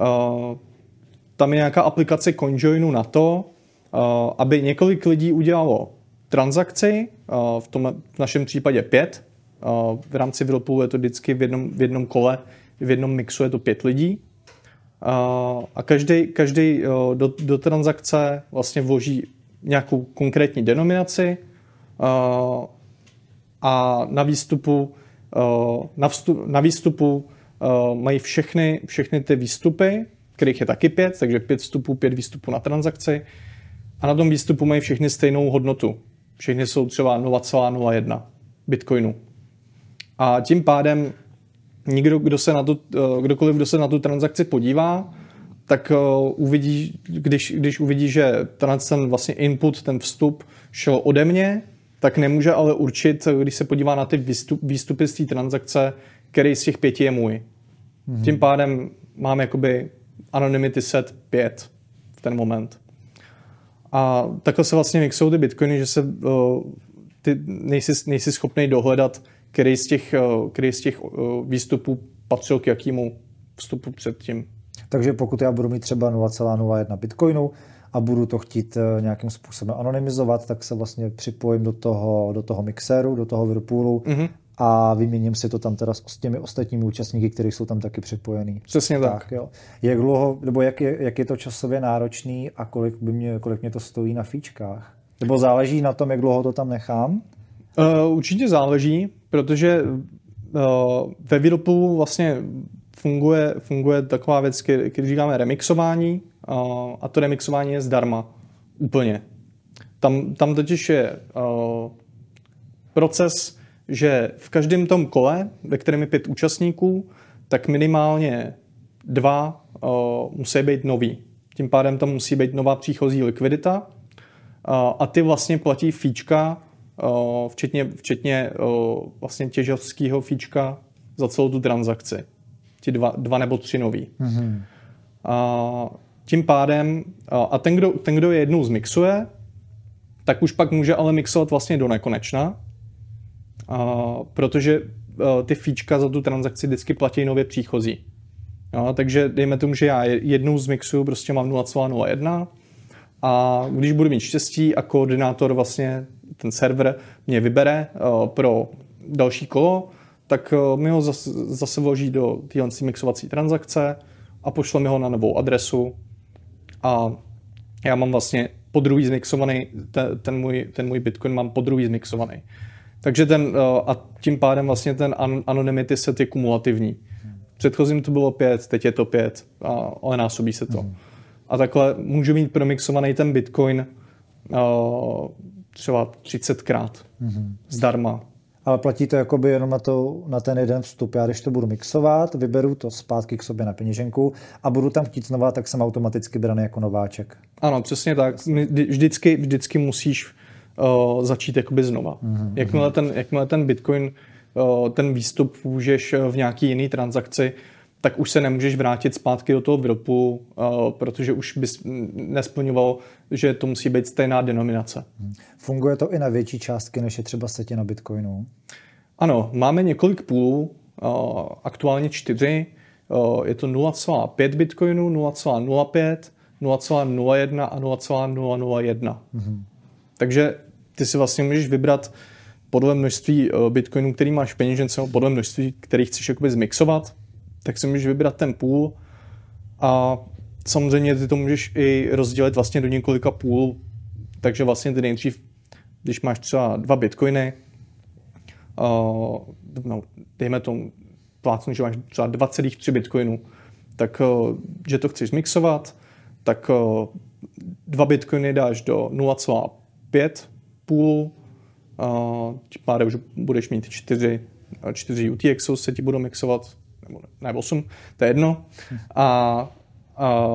uh, tam je nějaká aplikace CoinJoinu na to, uh, aby několik lidí udělalo transakci, uh, v, tom, v našem případě pět, v rámci Whirlpoolu je to vždycky v jednom, v jednom kole, v jednom mixu je to pět lidí, a každý, každý do, do transakce vlastně vloží nějakou konkrétní denominaci a na výstupu, na, vstup, na výstupu mají všechny, všechny ty výstupy, kterých je taky pět, takže pět vstupů, pět výstupů na transakci. A na tom výstupu mají všechny stejnou hodnotu. Všechny jsou třeba 0,01 bitcoinu. A tím pádem nikdo, kdo se na tu, uh, kdokoliv, kdo se na tu transakci podívá, tak uh, uvidí, když, když uvidí, že ten vlastně input, ten vstup šel ode mě, tak nemůže ale určit, když se podívá na ty výstup, výstupy z té transakce, který z těch pěti je můj. Mm-hmm. Tím pádem mám jakoby anonymity set 5 v ten moment. A takhle se vlastně mixují ty bitcoiny, že se uh, ty nejsi, nejsi schopný dohledat, který z těch, uh, který z těch uh, výstupů patřil k jakému vstupu předtím. Takže pokud já budu mít třeba 0,01 bitcoinu a budu to chtít nějakým způsobem anonymizovat, tak se vlastně připojím do toho, do toho mixéru, do toho Whirlpoolu mm-hmm a vyměním si to tam teda s těmi ostatními účastníky, kteří jsou tam taky připojení. Přesně tak. tak jo. Jak dlouho, nebo jak je, jak je to časově náročný a kolik, by mě, kolik mě to stojí na fíčkách? Nebo záleží na tom, jak dlouho to tam nechám? Uh, určitě záleží, protože uh, ve výrobu vlastně funguje, funguje taková věc, když říkáme remixování uh, a to remixování je zdarma. Úplně. Tam, tam totiž je uh, proces že v každém tom kole, ve kterém je pět účastníků, tak minimálně dva uh, musí být nový. Tím pádem tam musí být nová příchozí likvidita uh, a ty vlastně platí fíčka, včetně, včetně uh, vlastně těžovského fíčka za celou tu transakci. Ti dva, dva nebo tři nový. Mm-hmm. Uh, tím pádem, uh, a ten kdo, ten, kdo je jednou zmixuje, tak už pak může ale mixovat vlastně do nekonečna, a, protože a, ty fíčka za tu transakci vždycky platí nově příchozí. Jo, takže dejme tomu, že já jednou z mixu prostě mám 0,01 a když budu mít štěstí a koordinátor vlastně, ten server mě vybere uh, pro další kolo, tak uh, mi ho zase, zase vloží do téhle mixovací transakce a pošle mi ho na novou adresu a já mám vlastně po druhý zmixovaný, ten, ten, můj, ten můj Bitcoin mám po druhý zmixovaný. Takže ten, eh, a tím pádem vlastně ten anonymity set je kumulativní. V předchozím to bylo pět, teď je to pět, ale násobí se to. Mm. A takhle můžu mít promixovaný ten Bitcoin třeba 30krát mm. zdarma. Ale platí to jakoby jenom na, to, na ten jeden vstup. Já když to budu mixovat, vyberu to zpátky k sobě na peněženku a budu tam chtít znova, tak jsem automaticky braný jako nováček. Ano, přesně tak. Vždycky, vždycky musíš uh, začít jakoby znova. Mm-hmm. Jakmile, ten, jakmile ten Bitcoin, uh, ten výstup můžeš eh, v nějaký jiný transakci, tak už se nemůžeš vrátit zpátky do toho Evropu, uh, protože už bys nesplňoval, že to musí být stejná denominace. Funguje to i na větší částky, než je třeba setina Bitcoinu? Ano, máme několik půlů, uh, aktuálně čtyři. Uh, je to 0,5 Bitcoinu, 0,05, 0,01 a 0,001. Mm-hmm. Takže ty si vlastně můžeš vybrat podle množství bitcoinů, který máš v peněžence, podle množství, který chceš jakoby zmixovat, tak si můžeš vybrat ten půl a samozřejmě ty to můžeš i rozdělit vlastně do několika půl, takže vlastně ty nejdřív, když máš třeba dva bitcoiny, uh, no, dejme tomu, plácnu, že máš třeba 2,3 bitcoinů, tak uh, že to chceš zmixovat, tak uh, dva bitcoiny dáš do 5 půl, tím pádem už budeš mít 4, 4 UTXů se ti budou mixovat, nebo ne, 8, to je jedno. A, a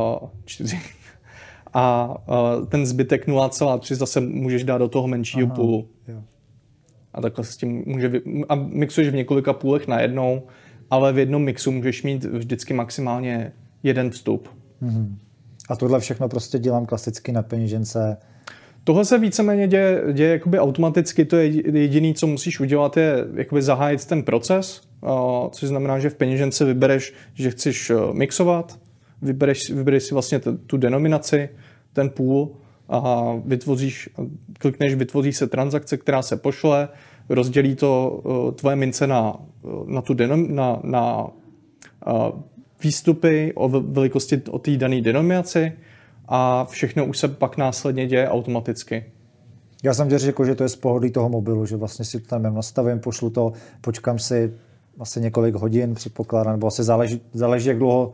4. A, a ten zbytek 0,3 zase můžeš dát do toho menšího Aha, půlu. Jo. A takhle s tím může, a mixuješ v několika půlech najednou, ale v jednom mixu můžeš mít vždycky maximálně jeden vstup. Mm-hmm. A tohle všechno prostě dělám klasicky na peněžence Tohle se víceméně děje, děje jakoby automaticky, to je jediné, co musíš udělat, je jakoby zahájit ten proces, což znamená, že v peněžence vybereš, že chceš e, mixovat, vybereš, vybereš si vlastně tu denominaci, ten půl a vytvoříš, klikneš, vytvoří se transakce, která se pošle, rozdělí to e, tvoje mince na, e, na, tu denom, na, na výstupy o velikosti o té dané denominaci, a všechno už se pak následně děje automaticky. Já jsem tě řekl, že to je z pohodlí toho mobilu, že vlastně si to tam nastavím, pošlu to, počkám si asi několik hodin, předpokládám, nebo asi záleží, záleží jak dlouho,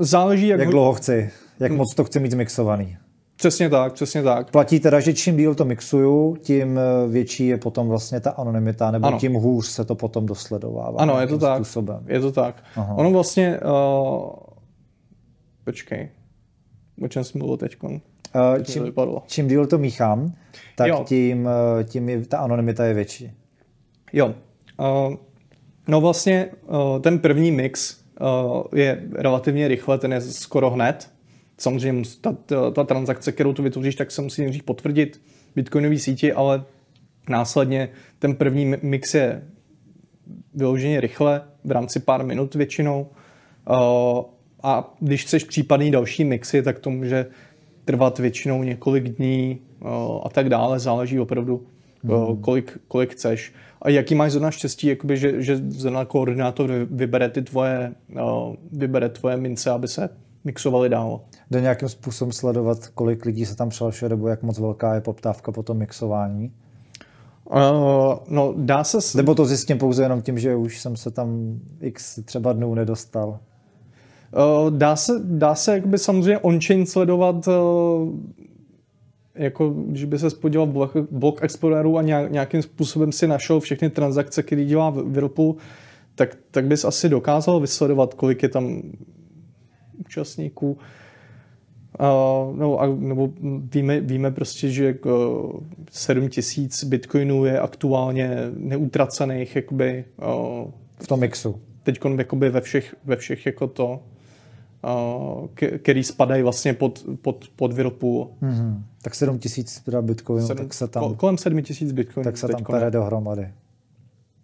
Záleží, jak, jak dlouho chci, jak moc to chci mít zmixovaný. Přesně tak, přesně tak. Platí teda, že čím díl to mixuju, tím eh, větší je potom vlastně ta anonymita, nebo Ano. tím hůř se to potom dosledovává. Ano, je to tak. Způsobem. Je to tak. Aha. Ono vlastně... Uh, počkej. O čem jsem mluvil teď? Uh, čím, čím díl to míchám, tak Jo. tím, tím je, ta anonymita je větší. Jo. Uh, no vlastně uh, ten první mix uh, je relativně rychle, ten je skoro hned. Samozřejmě ta, ta, ta transakce, kterou tu vytvoříš, tak se musí nejdřív potvrdit bitcoinový síti, ale následně ten první mi- mix je vyloženě rychle, v rámci pár minut většinou. Uh, a když chceš případný další mixy, tak to může trvat většinou několik dní a tak dále. Záleží opravdu, uh, kolik, kolik chceš. A jaký máš zrovna štěstí, jakoby, že, že zrovna koordinátor vy- vybere ty tvoje, uh, vybere tvoje mince, aby se mixovaly dál. Jde nějakým způsobem sledovat, kolik lidí se tam přelašuje, nebo jak moc velká je poptávka po tom mixování? Uh, no, dá se... s- Nebo to zjistím pouze jenom tím, že už jsem se tam x třeba dnů nedostal. Uh, dá se, dá se jakoby samozřejmě on-chain sledovat, uh, jako když by se podíval v blok, blok Exploreru a nějak, nějakým způsobem si našel všechny transakce, které dělá Whirlpool, tak, tak bys asi dokázal vysledovat, kolik je tam účastníků. Uh, no, a, nebo víme, víme prostě, že uh, 7 tisíc bitcoinů je aktuálně neutracených jakoby, uh, V tom mixu. teď jakoby ve všech, ve všech jako to, který spadají vlastně pod, pod, pod Whirlpool. Mhm. Tak 7 tisíc teda bitcoinů, Sedm- tak se tam, kolem 7 tisíc bitcoinů. tak se tam pere ne? dohromady.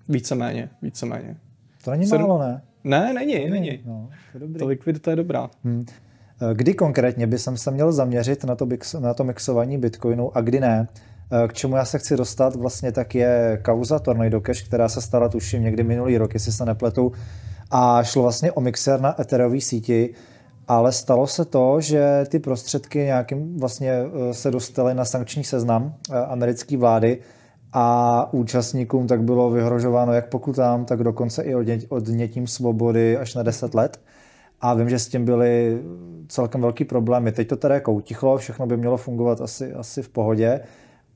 Víceméně, víceméně. To není Sedm- málo, ne? Ne, není, není. No, to je dobrý. Ta likvidita je dobrá. Hmm. Kdy konkrétně by jsem se měl zaměřit na to, na to mixování bitcoinu a kdy ne? K čemu já se chci dostat vlastně tak je kauza Tornado Cash, která se stala tuším někdy minulý rok, jestli se nepletu, a šlo vlastně o mixer na Ethereový síti, ale stalo se to, že ty prostředky nějakým vlastně eh, se dostaly na sankční seznam eh, americké vlády a účastníkům tak bylo vyhrožováno jak pokutám, tak dokonce i odně- odnětím svobody až na 10 let. A vím, že s tím byly celkem velký problémy. Teď to teda jako utichlo, všechno by mělo fungovat asi, asi v pohodě,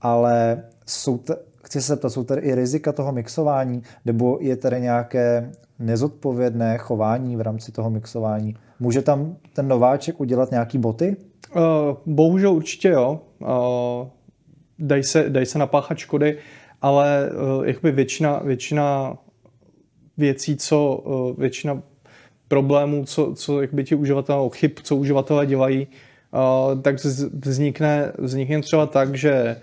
ale jsou te, chci se zeptat, jsou tady i rizika toho mixování, nebo je tady nějaké nezodpovědné chování v rámci toho mixování? Může tam ten nováček udělat nějaký boty? Uh, bohužel určitě jo. Uh, dají, se, dají se napáchat škody, ale uh, jakoby většina, většina věcí, co uh, většina problémů, co, co jakoby ti uživatelé, chyb, co uživatelé dělají, uh, tak vznikne, vznikne třeba tak, že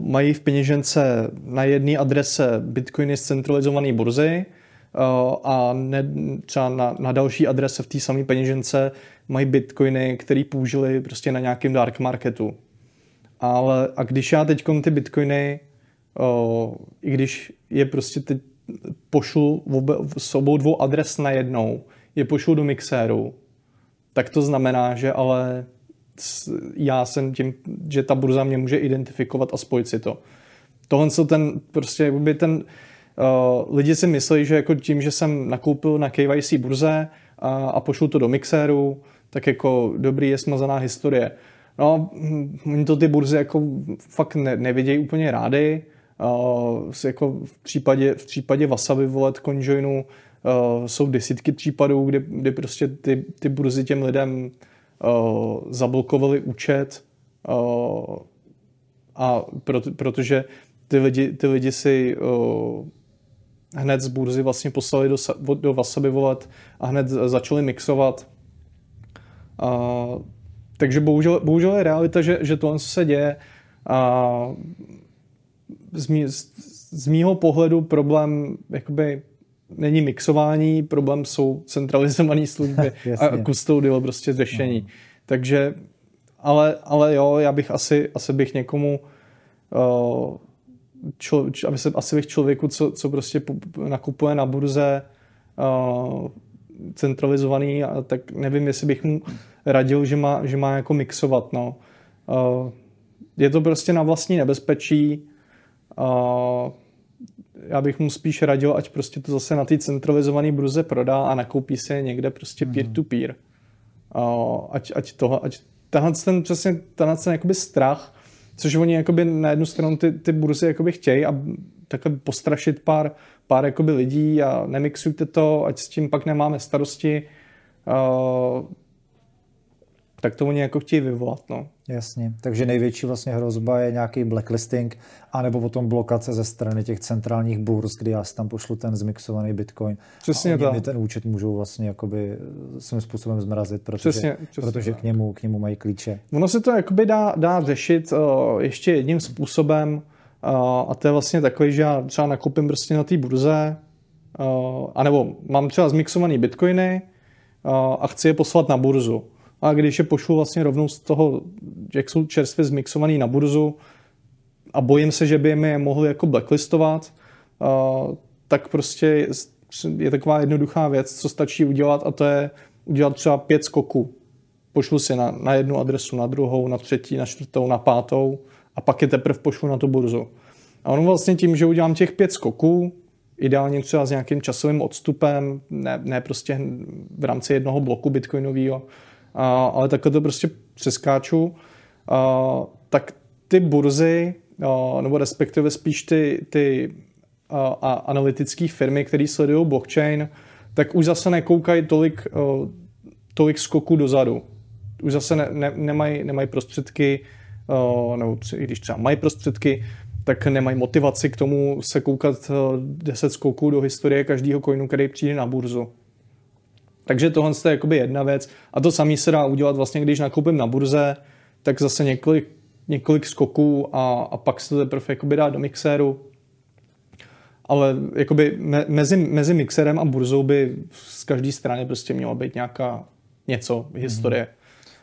mají v peněžence na jedné adrese bitcoiny z centralizované burzy a ne, třeba na, na další adrese v té samé peněžence mají bitcoiny, které použili prostě na nějakém dark marketu. Ale a když já teď ty bitcoiny, o, i když je prostě teď pošlu obe, s obou dvou adres najednou, je pošlu do mixéru, tak to znamená, že ale já jsem tím, že ta burza mě může identifikovat a spojit si to. Tohle jsou ten, prostě jakoby ten, uh, lidi si myslí, že jako tím, že jsem nakoupil na KYC burze a, a pošlu to do mixéru, tak jako dobrý je smazaná historie. No, hm, oni to ty burzy jako fakt ne, nevidějí úplně rády. Uh, jako v případě, v případě Wasabi Wallet CoinJoinu uh, jsou desítky případů, kdy, kdy prostě ty, ty burzy těm lidem uh, zablokovali účet uh, a proto, protože ty lidi, ty lidi si uh, hned z burzy vlastně poslali do, do Wasabi Wallet a hned začali mixovat. Uh, takže bohužel, bohužel je realita, že, že tohle se děje. A z, mý, z, z mýho pohledu problém jakoby není mixování, problém jsou centralizované služby a custodial prostě řešení. No. Takže, ale, ale jo, já bych asi, asi bych někomu uh, člo, aby se, asi bych člověku, co, co prostě nakupuje na burze uh, centralizovaný, a tak nevím, jestli bych mu radil, že má, že má jako mixovat. No. Uh, je to prostě na vlastní nebezpečí. Uh, já bych mu spíš radil, ať prostě to zase na ty centralizované bruze prodá a nakoupí se někde prostě peer-to-peer. Ať, ať, toho, ať tenhle ten přesně tenhle ten jakoby strach, což oni jakoby na jednu stranu ty, ty burzy jakoby chtějí a takhle postrašit pár, pár jakoby lidí a nemixujte to, ať s tím pak nemáme starosti. Uh, tak to oni jako chtějí vyvolat. No. Jasně, takže největší vlastně hrozba je nějaký blacklisting, anebo potom blokace ze strany těch centrálních burz, kdy já si tam pošlu ten zmixovaný bitcoin. Přesně a oni ten účet můžou vlastně jakoby svým způsobem zmrazit, protože, přesně, přesně protože k, němu, k němu mají klíče. Ono se to jakoby dá, dá řešit uh, ještě jedním způsobem, uh, a to je vlastně takový, že já třeba nakoupím prostě na té burze, uh, anebo mám třeba zmixovaný bitcoiny uh, a chci je poslat na burzu a když je pošlu vlastně rovnou z toho, jak jsou čerstvě zmixovaný na burzu a bojím se, že by mi je mohli jako blacklistovat, tak prostě je taková jednoduchá věc, co stačí udělat a to je udělat třeba pět skoků. Pošlu si na, na jednu adresu, na druhou, na třetí, na čtvrtou, na pátou a pak je teprve pošlu na tu burzu. A ono vlastně tím, že udělám těch pět skoků, ideálně třeba s nějakým časovým odstupem, ne, ne prostě v rámci jednoho bloku bitcoinového, ale takhle to prostě přeskáču, tak ty burzy, nebo respektive spíš ty, ty a, analytické firmy, které sledují blockchain, tak už zase nekoukají tolik, tolik skoků dozadu. Už zase ne, ne, nemají, nemají prostředky, nebo tři, když třeba mají prostředky, tak nemají motivaci k tomu se koukat 10 skoků do historie každého coinu, který přijde na burzu. Takže tohle je jakoby jedna věc. A to samé se dá udělat vlastně, když nakoupím na burze, tak zase několik, několik skoků a, a pak se to teprve jakoby dá do mixéru. Ale jakoby me, mezi, mezi mixerem a burzou by z každé strany prostě mělo být nějaká něco, historie. Mm.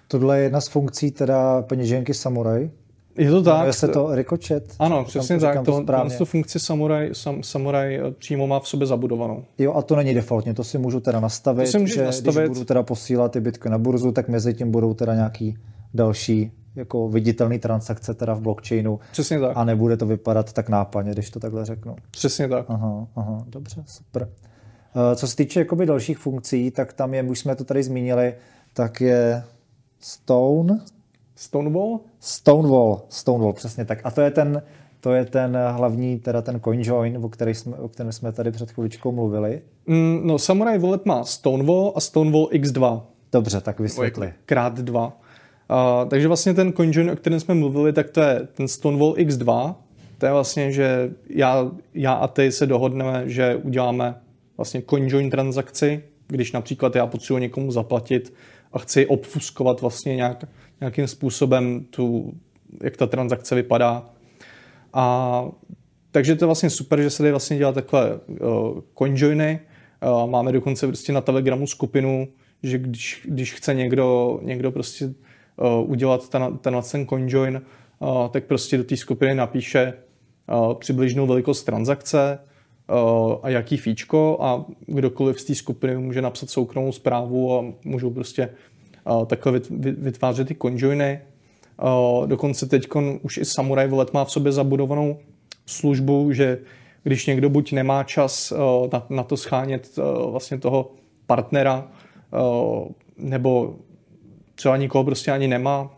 Tohle je jedna z funkcí teda peněženky Samurai, je to tak. Jmenuje se to Ricochet. Ano, přesně tak. To, to, to funkci Samurai, sam, Samurai eh, přímo má v sobě zabudovanou. Jo, a to není defaultně, to si můžu teda nastavit, to si že nastavit. když budu teda posílat ty bitky na burzu, tak mezi tím budou teda nějaký další jako viditelný transakce teda v blockchainu. Přesně tak. A nebude to vypadat tak nápadně, když to takhle řeknu. Přesně tak. Aha, aha, dobře, super. Eh, co se týče jakoby dalších funkcí, tak tam je, už jsme to tady zmínili, tak je Stone, Stonewall? Stonewall, Stonewall, přesně tak. A to je ten, to je ten hlavní, teda ten CoinJoin, o, který jsme, o kterém jsme tady před chviličkou mluvili. Mm, no, Samurai Wallet má Stonewall a Stonewall X2. Dobře, tak vysvětli. Krát dva. Uh, takže vlastně ten CoinJoin, o kterém jsme mluvili, tak to je ten Stonewall X2. To je vlastně, že já, já a ty se dohodneme, že uděláme vlastně CoinJoin transakci, když například já potřebuji někomu zaplatit a chci obfuskovat vlastně nějak, nějakým způsobem tu, jak ta transakce vypadá. A takže to je vlastně super, že se tady vlastně dělá takhle uh, coinjoiny. Uh, máme dokonce prostě na Telegramu skupinu, že když, když chce někdo, někdo prostě uh, udělat ten, ten, ten coinjoin, uh, tak prostě do té skupiny napíše uh, přibližnou velikost transakce uh, a jaký fíčko a kdokoliv z té skupiny může napsat soukromou zprávu a můžou prostě takhle vytvářet ty conjoiny. Dokonce teď už i Samurai Wallet má v sobě zabudovanou službu, že když někdo buď nemá čas na, to schánět vlastně toho partnera, nebo třeba nikoho prostě ani nemá,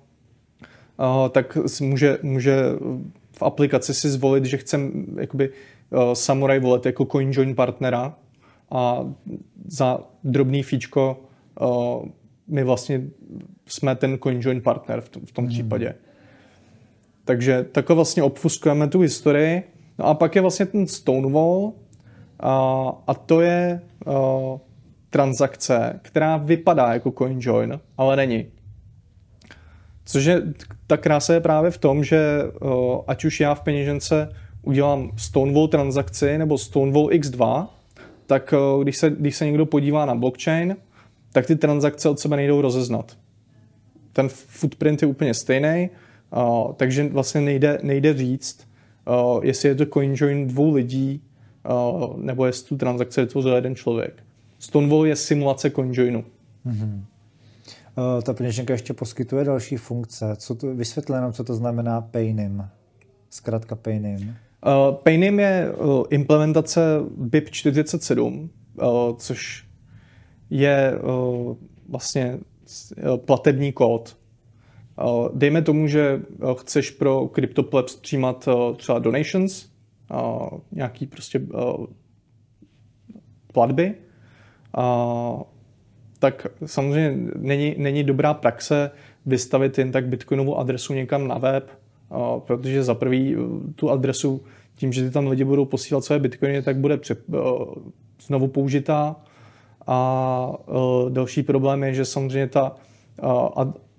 tak může, může v aplikaci si zvolit, že chce jakoby Samurai Wallet jako CoinJoin partnera a za drobný fíčko my vlastně jsme ten CoinJoin partner v tom, v tom hmm. případě. Takže takhle vlastně obfuskujeme tu historii. No a pak je vlastně ten Stonewall a, a to je a, transakce, která vypadá jako CoinJoin, ale není. Což je, ta krása je právě v tom, že o, ať už já v peněžence udělám Stonewall transakci nebo Stonewall X2, tak o, když se, když se někdo podívá na blockchain, tak ty transakce od sebe nejdou rozeznat. Ten footprint je úplně stejný, uh, takže vlastně nejde, nejde říct, uh, jestli je to CoinJoin dvou lidí, uh, nebo jestli tu transakci vytvořil jeden člověk. Stonewall je simulace CoinJoinu. Mm-hmm. Uh, ta peněženka ještě poskytuje další funkce. Co to, vysvětle nám, co to znamená paynim. Zkrátka paynim. Uh, Paynim je uh, implementace BIP 47, uh, což je uh, vlastně uh, platební kód. Uh, dejme tomu, že chceš pro CryptoPlebs přijímat třeba donations, nějaký prostě platby, tak samozřejmě není, není dobrá praxe vystavit jen tak bitcoinovou adresu někam na web, protože za prvý tu adresu tím, že ty tam lidi budou posílat své bitcoiny, tak bude pře- znovu použitá. A další problém je, že samozřejmě ta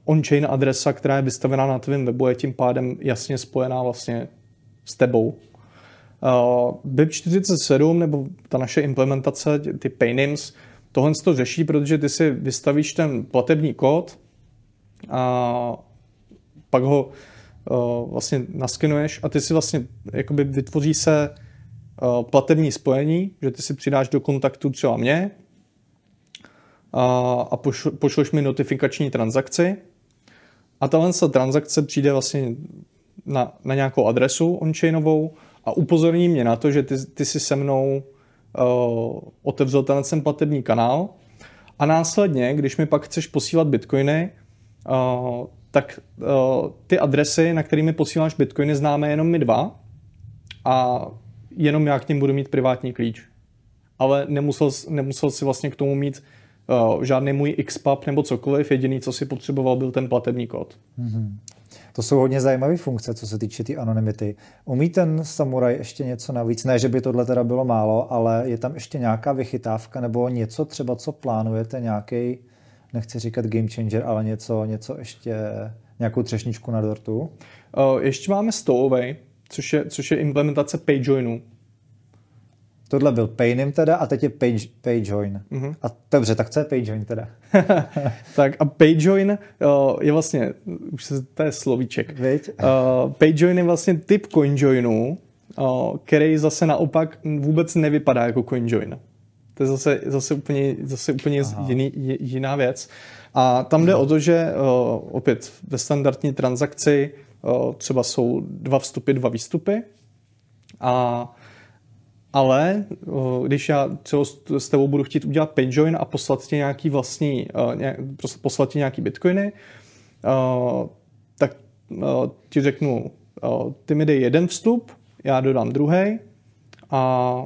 on-chain adresa, která je vystavená na tvém webu, je tím pádem jasně spojená vlastně s tebou. BIP47 nebo ta naše implementace, ty paynames, tohle to řeší, protože ty si vystavíš ten platební kód a pak ho uh, vlastně naskenuješ a ty si vlastně jakoby vytvoří se uh, platební spojení, že ty si přidáš do kontaktu třeba mě a, a pošl, pošleš mi notifikační transakci. A tahle transakce přijde vlastně na, na nějakou adresu on-chainovou a upozorní mě na to, že ty, ty si se mnou uh, otevřel ten platební kanál. A následně, když mi pak chceš posílat bitcoiny, uh, tak uh, ty adresy, na kterými posíláš bitcoiny, známe jenom my dva. A jenom já k ním budu mít privátní klíč. Ale nemusel, nemusel si vlastně k tomu mít žádný můj XPub nebo cokoliv, jediný, co si potřeboval, byl ten platební kód. Mm-hmm. To jsou hodně zajímavé funkce, co se týče té tý anonymity. Umí ten samuraj ještě něco navíc? Ne, že by tohle teda bylo málo, ale je tam ještě nějaká vychytávka nebo něco třeba, co plánujete, nějaký, nechci říkat game changer, ale něco, něco ještě, nějakou třešničku na dortu? Uh, ještě máme Stowaway, což je, což je implementace PayJoinu. Tohle byl Paynim teda a teď je page, PayJoin. Mm-hmm. A dobře, tak co je PayJoin teda? tak a PayJoin uh, je vlastně, už se, to je slovíček. Uh, PayJoin je vlastně typ CoinJoinu, uh, který zase naopak vůbec nevypadá jako CoinJoin. To je zase, zase úplně, zase úplně jiný, jiná věc. A tam jde o to, že uh, opět ve standardní transakci uh, třeba jsou dva vstupy, dva výstupy a ale když já třeba s tebou budu chtít udělat PayJoin a poslat ti nějaký vlastní, poslat ti nějaký bitcoiny, tak ti řeknu, ty mi dej jeden vstup, já dodám druhý a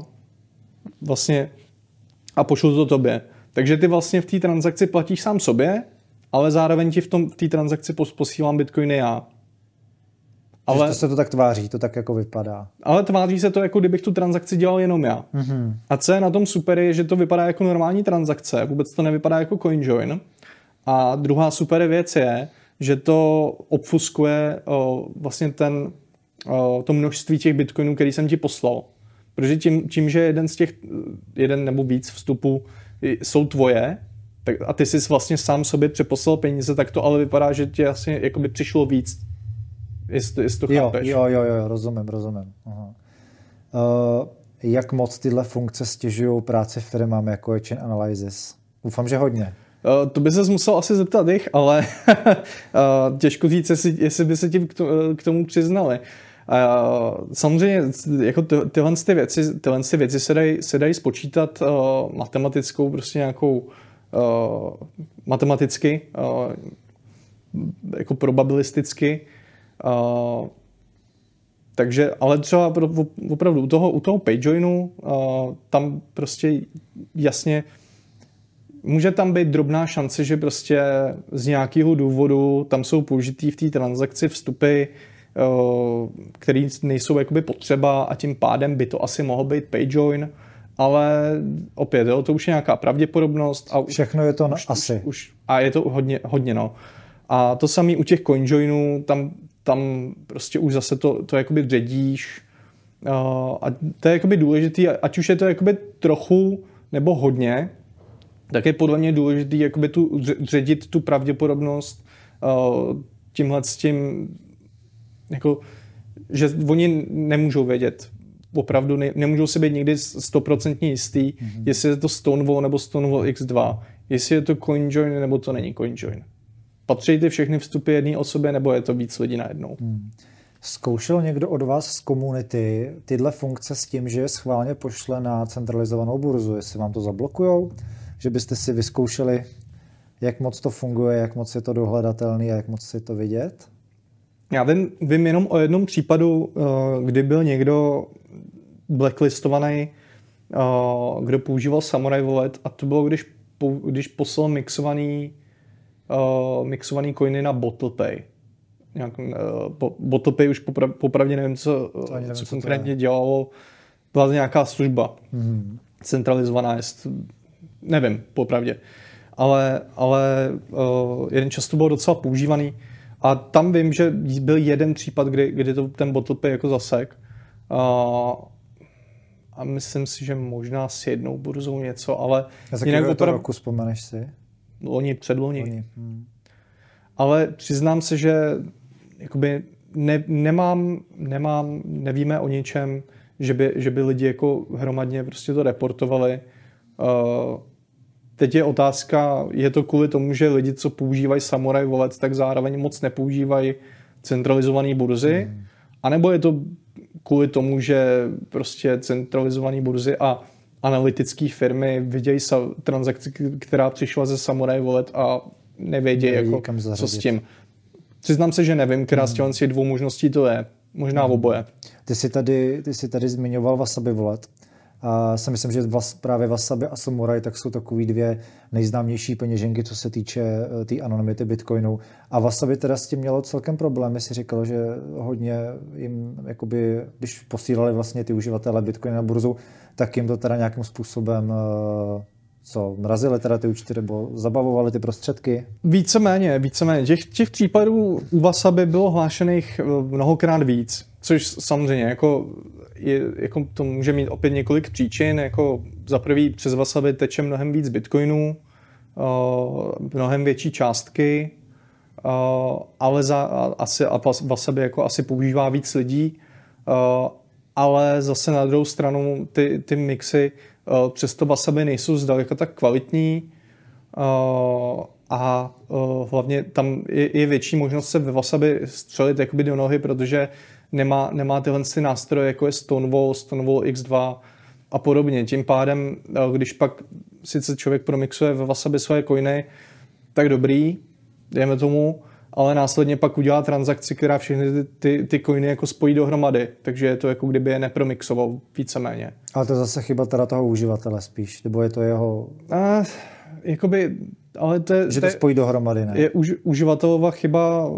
vlastně a pošlu to tobě. Takže ty vlastně v té transakci platíš sám sobě, ale zároveň ti v tom v té transakci posílám bitcoiny já. Ale to se to tak tváří, to tak jako vypadá. Ale tváří se to, jako kdybych tu transakci dělal jenom já. Mm-hmm. A co je na tom super, je, že to vypadá jako normální transakce, vůbec to nevypadá jako CoinJoin. A druhá super věc je, že to obfuskuje o, vlastně ten, o, to množství těch bitcoinů, který jsem ti poslal. Protože tím, tím, že jeden z těch, jeden nebo víc vstupů jsou tvoje, tak, a ty jsi vlastně sám sobě přeposlal peníze, tak to ale vypadá, že ti asi jakoby přišlo víc Jestli, jestli to jo, chápeš. Jo, jo, jo, rozumím, rozumím. Aha. Uh, jak moc tyhle funkce stěžují práci firmám, jako je Chain Analysis? Doufám, že hodně. Uh, to by se musel asi zeptat jich, ale uh, těžko říct, jestli, jestli by se ti k, k tomu přiznali. Uh, samozřejmě jako ty, tyhle, ty věci, tyhle ty věci se dají, se dají spočítat uh, matematickou, prostě nějakou uh, matematicky, uh, jako probabilisticky. Uh, takže, ale třeba opravdu u toho, u toho PageJoinu uh, tam prostě jasně může tam být drobná šance, že prostě z nějakého důvodu tam jsou použitý v té transakci vstupy, uh, které nejsou jakoby potřeba a tím pádem by to asi mohl být PageJoin, ale opět, jo, to už je nějaká pravděpodobnost. A Všechno je to už, asi. Už, už, a je to hodně, hodně no. A to samé u těch CoinJoinů, tam tam prostě už zase to, to jakoby ředíš uh, a to je jakoby důležitý, ať už je to jakoby trochu nebo hodně, tak je podle mě důležitý jakoby tu, ředit tu pravděpodobnost uh, tímhle s tím, jako, že oni nemůžou vědět, opravdu ne, nemůžou si být nikdy stoprocentně jistý, mm-hmm. jestli je to Stonewall nebo Stonewall X2, jestli je to CoinJoin nebo to není CoinJoin. Patří ty všechny vstupy jedné osobě, nebo je to víc lidí najednou? Hmm. Zkoušel někdo od vás z komunity tyhle funkce s tím, že je schválně pošle na centralizovanou burzu, jestli vám to zablokujou, že byste si vyzkoušeli, jak moc to funguje, jak moc je to dohledatelný a jak moc je to vidět? Já vím, vím jenom o jednom případu, eh, kdy byl někdo blacklistovaný, eh, kdo používal Samurai Wallet a to bylo, když, když poslal mixovaný, uh, mixovaný coiny na BottlePay. Nějak, uh, BottlePay už popra- popravdě nevím, co, nevím, co, co konkrétně dělalo. Byla to nějaká služba mm-hmm. centralizovaná, jest, nevím, popravdě. Ale, ale uh, jeden často byl docela používaný a tam vím, že byl jeden případ, kdy, kdy to ten BottlePay jako zasek. Uh, a myslím si, že možná s jednou burzou něco, ale... A jinak oprav... roku vzpomeneš si? Loni, předloni. Loni. Hmm. Ale přiznám se, že jakoby ne, nemám, nemám, nevíme o ničem, že by, že by lidi jako hromadně prostě to reportovali. Uh, teď je otázka, je to kvůli tomu, že lidi, co používají Samurai Wallet, tak zároveň moc nepoužívají centralizované burzy, hmm. anebo je to kvůli tomu, že prostě centralizované burzy a analytické firmy vidějí transakci, která přišla ze Samurai Wallet a nevědějí, jako, co s tím. Přiznám se, že nevím, která hmm. z těch dvou možností to je. Možná hmm. oboje. Ty jsi tady, ty jsi tady zmiňoval Wasabi Wallet. A si myslím, že vas, právě Wasabi a Samurai tak jsou takový dvě nejznámější peněženky, co se týče té tý anonymity Bitcoinu. A Wasabi teda s tím mělo celkem problémy. Si říkal, že hodně jim, jakoby, když posílali vlastně ty uživatele Bitcoin na burzu, tak jim to teda nějakým způsobem eh, co, mrazili teda ty účty nebo zabavovali ty prostředky? Víceméně, víceméně. Těch, těch případů u Wasabi bylo hlášených eh, mnohokrát víc, což samozřejmě jako, je, jako to může mít opět několik příčin. Jako za prvý přes Wasabi teče mnohem víc bitcoinů, uh, mnohem větší částky, ale za, asi, a Wasabi jako asi používá víc lidí, ale zase na druhou stranu ty, ty mixy uh, přesto wasabi nejsou zdaleka tak kvalitní uh, a uh, hlavně tam je, je větší možnost se ve wasabi střelit jakoby do nohy, protože nemá, nemá tyhle ty nástroje, jako je Stonewall, Stonewall X2 a podobně. Tím pádem, uh, když pak sice člověk promixuje ve wasabi svoje coiny, tak dobrý, dejme tomu, ale následně pak udělá transakci, která všechny ty, ty, ty coiny jako spojí dohromady, takže je to jako kdyby je nepromixoval víceméně. Ale to je zase chyba teda toho uživatele spíš, nebo je to jeho... A, jakoby, ale to je... Že to, to spojí dohromady, ne? Je už, uživatelova chyba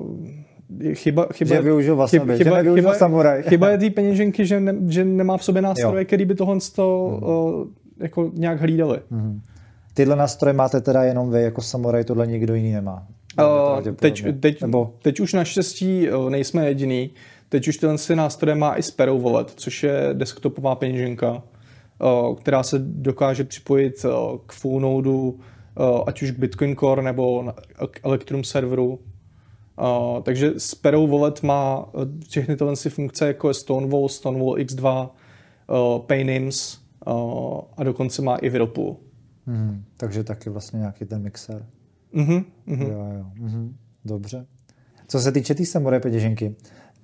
chyba, chyba, že využil wasabi, chyba, že chyba, samuraj. Chyba je té peněženky, že, ne, že nemá v sobě nástroje, který by tohle to, hmm. uh, jako nějak hlídali. Hmm. Tyhle nástroje máte teda jenom vy, jako samuraj, tohle nikdo jiný nemá. Uh, teď, teď, Nebo... teď už naštěstí nejsme jediný. Teď už tyhle nástroje má i Sparrow Wallet, což je desktopová peněženka, která se dokáže připojit k full nodu, ať už k Bitcoin Core nebo k Electrum serveru. Takže Sparrow Wallet má všechny tyhle funkce, jako je Stonewall, Stonewall X2, Paynims a dokonce má i Whirlpool. Hmm, takže taky vlastně nějaký ten mixer. Mm-hmm, mm-hmm. Jo, jo. Mm-hmm. Dobře. Co se týče té tý samurai peněženky,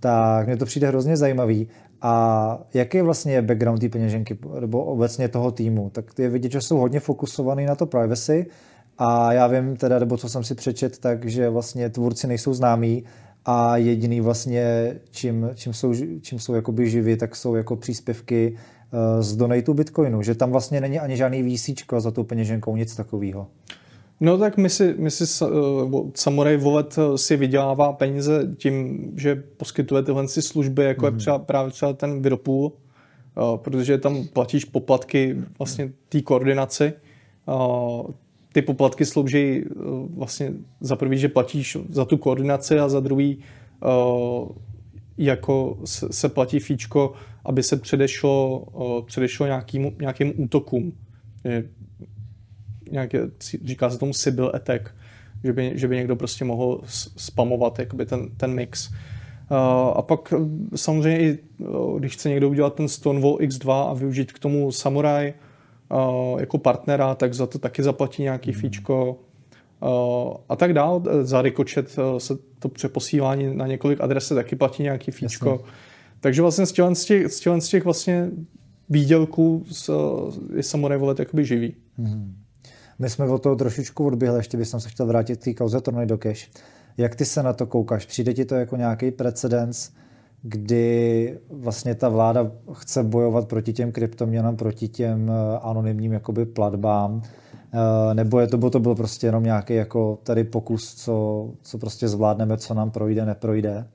tak mně to přijde hrozně zajímavý. A jaký je vlastně background té peněženky, nebo obecně toho týmu? Tak je vidět, že jsou hodně fokusovaný na to privacy a já vím teda, nebo co jsem si přečet, takže vlastně tvůrci nejsou známí a jediný vlastně, čím, čím jsou, čím jsou jakoby živí, tak jsou jako příspěvky uh, z donatu Bitcoinu, že tam vlastně není ani žádný VC za tou peněženkou, nic takového. No tak my si, my si uh, Samurai Wallet eh, si vydělává peníze tím, že poskytuje tyhle si služby, jako mm. je mhm. třeba, právě třeba ten Whirlpool, uh, protože tam platíš poplatky vlastně té koordinaci. Uh, ty poplatky slouží vlastně za prvý, že platíš za tu koordinaci a za druhý uh, jako se, platí fíčko, aby se předešlo, předešlo nějakým, nějakým útokům nějaké, říká se tomu Sybil attack, že by, že by někdo prostě mohl spamovat jakoby ten, ten mix. Uh, a pak samozřejmě i uh, když chce někdo udělat ten Stonewall X2 a využít k tomu Samurai jako partnera, tak za to taky zaplatí nějaký mm. fíčko a tak dál. Za Ricochet uh, se to přeposílání na několik adres se taky platí nějaký fíčko. Jasně. Takže vlastně z těch, z těch, z těch, z těch vlastně výdělků je Samurai Wallet jakoby živý. Hmm. My jsme od toho trošičku odběhli, ještě bych se chtěl vrátit k té kauze Tornado Cash. Jak ty se na to koukáš? Přijde ti to jako nějaký precedens, kdy vlastně ta vláda chce bojovat proti těm kryptoměnám, proti těm eh, anonymním jakoby platbám, eh, nebo je to, bo to byl prostě jenom nějaký jako tady pokus, co, co prostě zvládneme, co nám projde, neprojde?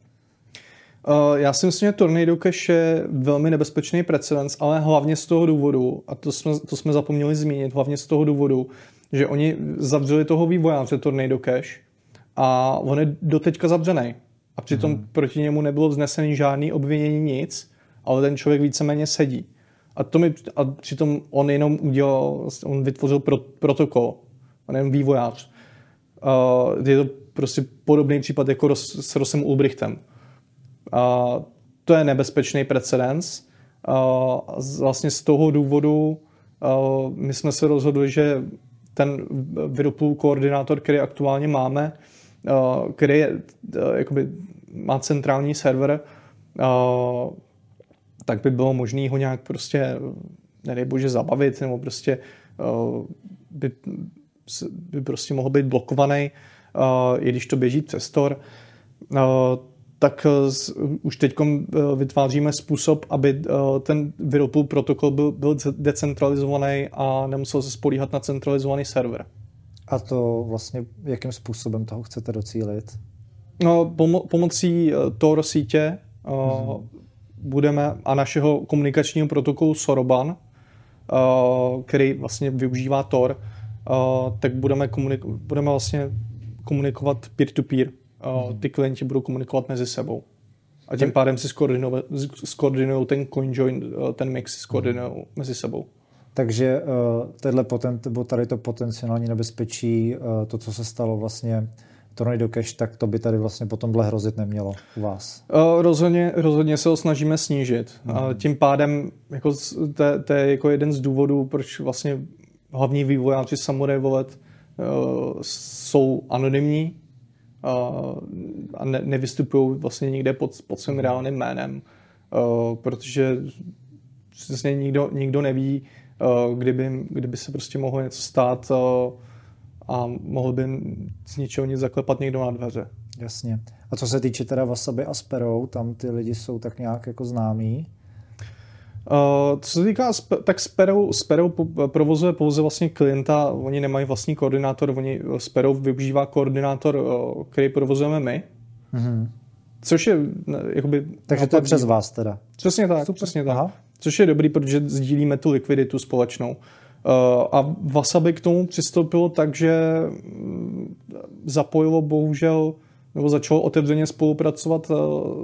Uh, já si myslím, že Tornado Cash je velmi nebezpečný precedens, ale hlavně z toho důvodu, a to jsme, to jsme zapomněli zmínit, hlavně z toho důvodu, že oni zavřeli toho vývojáře Tornado Cash a on je doteďka zavřený. A přitom hmm. proti němu nebylo vznesený žádný obvinění, nic, ale ten člověk víceméně sedí. A, to mi, a přitom on jenom udělal, on vytvořil pro, protokol, on je vývojář. Uh, je to prostě podobný případ jako Ros, s Rosem Ulbrichtem. To je nebezpečný precedens. Vlastně z toho důvodu my jsme se rozhodli, že ten Whirlpool koordinátor, který aktuálně máme, který je, jakoby, má centrální server, tak by bylo možné ho nějak prostě, nedej bože, zabavit, nebo prostě by, by prostě mohl být blokovaný, i když to běží přes Tor tak už teď vytváříme způsob, aby ten Whirlpool protokol byl, byl decentralizovaný a nemusel se spolíhat na centralizovaný server. A to vlastně, jakým způsobem toho chcete docílit? No, pomo- pomocí Tor sítě mm-hmm. budeme a našeho komunikačního protokolu Soroban, který vlastně využívá Tor, tak budeme, komunik- budeme vlastně komunikovat peer-to-peer. Mm-hmm. Ty klienti budou komunikovat mezi sebou. A tím pádem si skoordinují ten CoinJoin, ten mix skoordinují mm-hmm. mezi sebou. Takže uh, tenhle potent, tady to potenciální nebezpečí, uh, to, co se stalo vlastně Tornado Cash, tak to by tady vlastně potom ble hrozit nemělo u vás. Uh, rozhodně, rozhodně se ho snažíme snížit. Hmm. Uh, tím pádem jako to, to je jako jeden z důvodů, proč vlastně hlavní vývojáři Samurai Wallet uh, jsou anonymní a ne, nevystupují vlastně nikde pod, pod svým reálným jménem, uh, protože přesně nikdo, nikdo neví, uh, kdyby, kdyby se prostě mohlo něco stát uh, a mohl by z ničeho nic zaklepat někdo na dveře. Jasně. A co se týče teda Wasabi a Sparrow, tam ty lidi jsou tak nějak jako známí? Uh, co se týká, tak Sparrow, Sparrow provozuje pouze vlastně klienta, oni nemají vlastní koordinátor, oni Sparrow využívá koordinátor, uh, který provozujeme my. Mm-hmm. Což je jakoby... Takže to je přes vás teda. Přesně tak, Super. přesně tak. Aha. Což je dobrý, protože sdílíme tu likviditu společnou. Eh, a Wasabi k tomu přistoupilo tak, že mm, zapojilo bohužel nebo začalo otevřeně spolupracovat eh,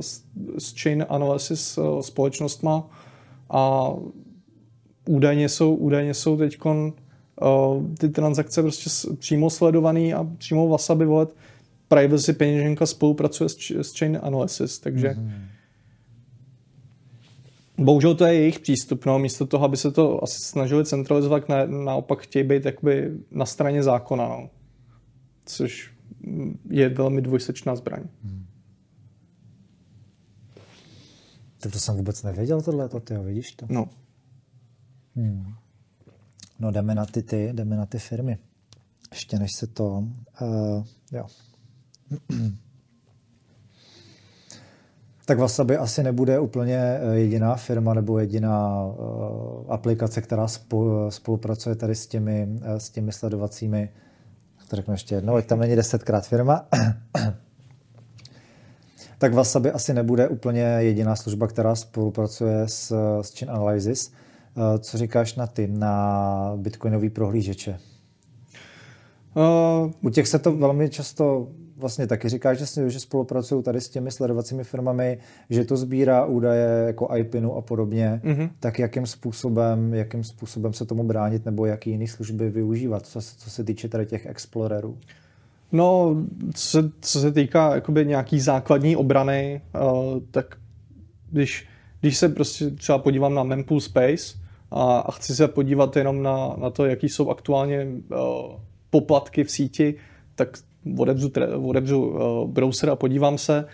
s, s Chain Analysis eh, společnostma a údajně jsou, údajně jsou teď ty transakce prostě přímo sledovaný a přímo Wasabi volet privacy peněženka spolupracuje s, s Chain Analysis, takže mm-hmm Bohužel to je jejich přístup, no, místo toho, aby se to asi snažili centralizovat, na, naopak chtějí být jakoby na straně zákona, no. což je velmi dvojsečná zbraň. Hmm. Tak to jsem vůbec nevěděl tohle, to ty vidíš to? No. Hmm. No jdeme na ty, ty, jdeme na ty firmy. Ještě než se to, uh, jo. tak Wasabi asi nebude úplně eh, jediná firma nebo jediná uh, aplikace, která spolupracuje tady s těmi, uh, s těmi sledovacími, to řeknu ještě jednou, ať tam není desetkrát firma, tak Wasabi asi nebude úplně jediná služba, která spolupracuje s, s Chain Analysis. Uh, co říkáš na ty, na bitcoinový prohlížeče? Uh, U těch se to velmi často vlastně taky říká, že, že spolupracují tady s těmi sledovacími firmami, že to sbírá údaje jako IPINu a podobně, mm-hmm. tak jakým způsobem, jakým způsobem se tomu bránit nebo jaký jiný služby využívat, co, co se týče tady těch explorerů? No, co se, co se týká jakoby nějaký základní obrany, uh, tak když, když se prostě třeba podívám na Mempool Space a, a chci se podívat jenom na, na to, jaký jsou aktuálně uh, poplatky v síti, tak odebřu, odebřu browser a podívám se.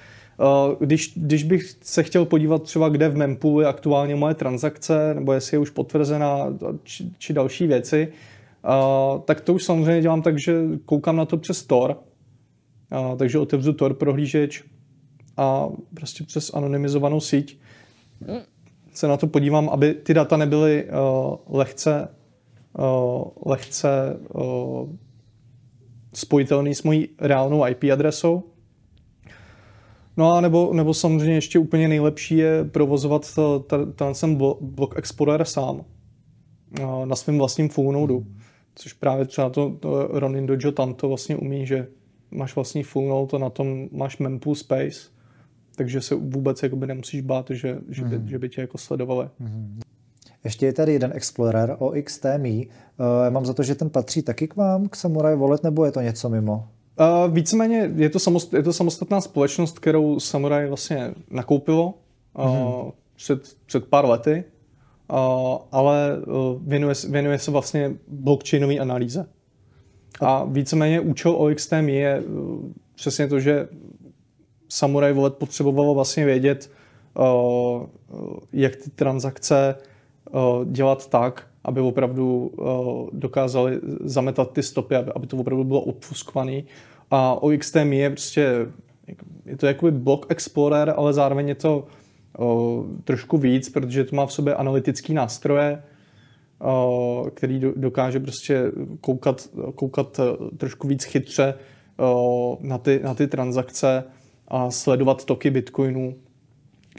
Když, když bych se chtěl podívat třeba, kde v mempoolu je aktuálně moje transakce, nebo jestli je už potvrzená, či, či další věci, tak to už samozřejmě dělám tak, že koukám na to přes Tor, takže otevřu Tor prohlížeč a prostě přes anonymizovanou síť se na to podívám, aby ty data nebyly uh, lehce, uh, lehce uh, spojitelný s mojí reálnou IP adresou. No a nebo, nebo samozřejmě ještě úplně nejlepší je provozovat ten Block Explorer sám na svém vlastním full nodu, což právě třeba to, to Ronin Dojo Tanto vlastně umí, že máš vlastní full node a na tom máš mempool space takže se vůbec jakoby nemusíš bát, že, že, by, mm. že by tě jako sledovali. Mm. Ještě je tady jeden Explorer o XTMI. Uh, eh, mám za to, že ten patří taky k vám, k Samurai Wallet, nebo je to něco mimo? Uh, víceméně je to, samost, je to samostatná společnost, kterou Samurai vlastně nakoupilo uh, mm. před, před pár lety, uh, ale uh, věnuje, věnuje se vlastně blockchainové analýze. A víceméně účel OXTM je uh, přesně to, že Samurai Wallet potřebovalo vlastně vědět, uh, jak ty transakce dělat tak, aby opravdu dokázali zametat ty stopy, aby, to opravdu bylo obfuskované. A OXTM je prostě, je to jakoby block explorer, ale zároveň je to uh, trošku víc, protože to má v sobě analytický nástroje, uh, který do, dokáže prostě koukat, koukat trošku víc chytře uh, na, ty, na ty transakce a sledovat toky bitcoinů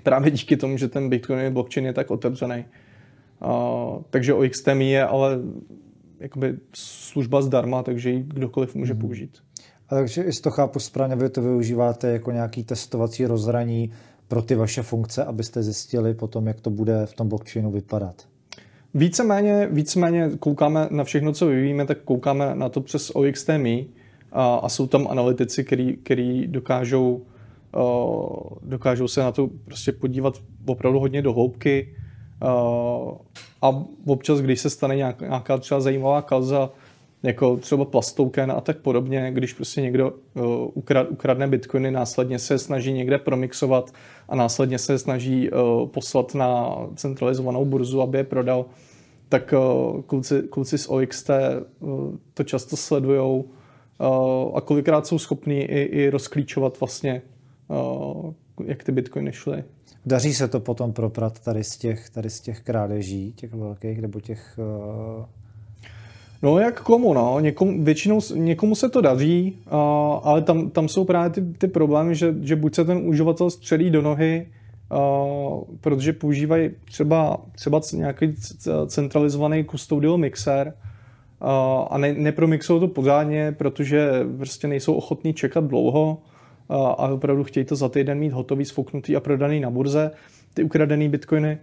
právě díky tomu, že ten bitcoin blockchain je tak otevřený. Uh, takže OXTMI je ale jakoby služba zdarma, takže ji kdokoliv může hmm. použít. A takže jestli to chápu správně, vy to využíváte jako nějaký testovací rozhraní pro ty vaše funkce, abyste zjistili potom, jak to bude v tom blockchainu vypadat. Víceméně, víceméně koukáme na všechno, co vyvíjíme, tak koukáme na to přes OXTMI a, a jsou tam analytici, který dokážou dokážou se na to prostě podívat opravdu hodně do hloubky a občas, když se stane nějaká třeba zajímavá kauza, jako třeba plastouken a tak podobně, když prostě někdo ukradne bitcoiny, následně se snaží někde promixovat a následně se snaží poslat na centralizovanou burzu, aby je prodal, tak kluci, kluci z OXT to často sledujou a kolikrát jsou schopní i, i rozklíčovat vlastně jak ty bitcoiny šly. Daří se to potom proprat tady z těch, tady z těch krádeží, těch velkých, nebo těch... Uh... No jak komu, no. Někomu, většinou někomu se to daří, uh, ale tam, tam jsou právě ty, ty problémy, že, že buď se ten uživatel střelí do nohy, uh, protože používají třeba, třeba nějaký centralizovaný custodial mixer, uh, a ne, nepromixují to pořádně, protože prostě nejsou ochotní čekat dlouho, a opravdu chtějí to za týden mít hotový, sfouknutý a prodaný na burze, ty ukradený bitcoiny.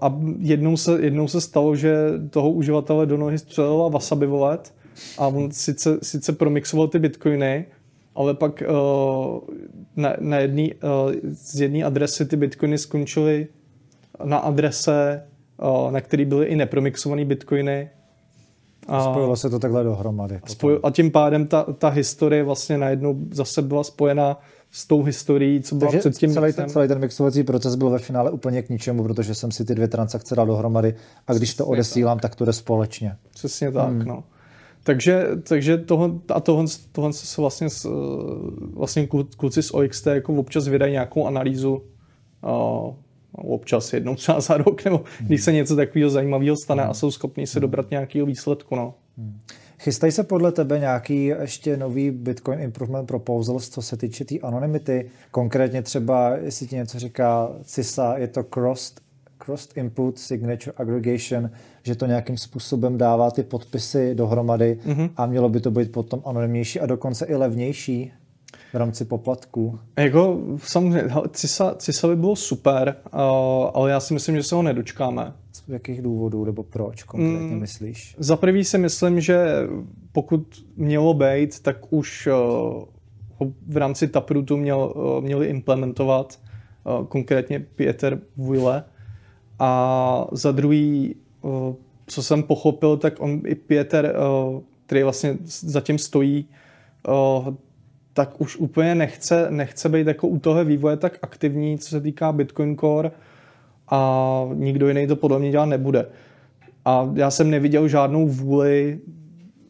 A jednou se, jednou se stalo, že toho uživatele do nohy střelila Wasabi Wallet a on sice, sice promixoval ty bitcoiny, ale pak uh, na, na jedný, uh, z jedné adresy ty bitcoiny skončily na adrese, uh, na který byly i nepromixované bitcoiny a spojilo se to takhle dohromady. Spoj, a tím pádem ta, ta historie vlastně najednou zase byla spojena s tou historií, co byla Takže předtím. Celý ten, celý ten mixovací proces byl ve finále úplně k ničemu, protože jsem si ty dvě transakce dal dohromady a když Přesně to odesílám, tak. tak to jde společně. Přesně tak, hmm. no. Takže, takže toho, a tohle, tohle se vlastně, vlastně kluci z OXT jako občas vydají nějakou analýzu uh, občas jednou třeba za rok, nebo hmm. když se něco takového zajímavého stane hmm. a jsou schopni se dobrat nějakého výsledku. No. Hmm. Chystají se podle tebe nějaký ještě nový Bitcoin Improvement Proposals, co se týče té tý anonymity? Konkrétně třeba, jestli ti něco říká CISA, je to Crossed, crossed Input Signature Aggregation, že to nějakým způsobem dává ty podpisy dohromady mm-hmm. a mělo by to být potom anonymnější a dokonce i levnější v rámci poplatků? Jako samozřejmě, CISA, CISA by bylo super, uh, ale já si myslím, že se ho nedočkáme. Z jakých důvodů nebo proč konkrétně mm, myslíš? Za prvý si myslím, že pokud mělo být, tak už uh, v rámci Taprootu měl, uh, měli implementovat uh, konkrétně Pieter Wille. A za druhý, uh, co jsem pochopil, tak on i Pieter, uh, který vlastně zatím stojí, uh, tak už úplně nechce, nechce být jako u toho vývoje tak aktivní, co se týká Bitcoin Core a nikdo jiný to podle mě dělat nebude. A já jsem neviděl žádnou vůli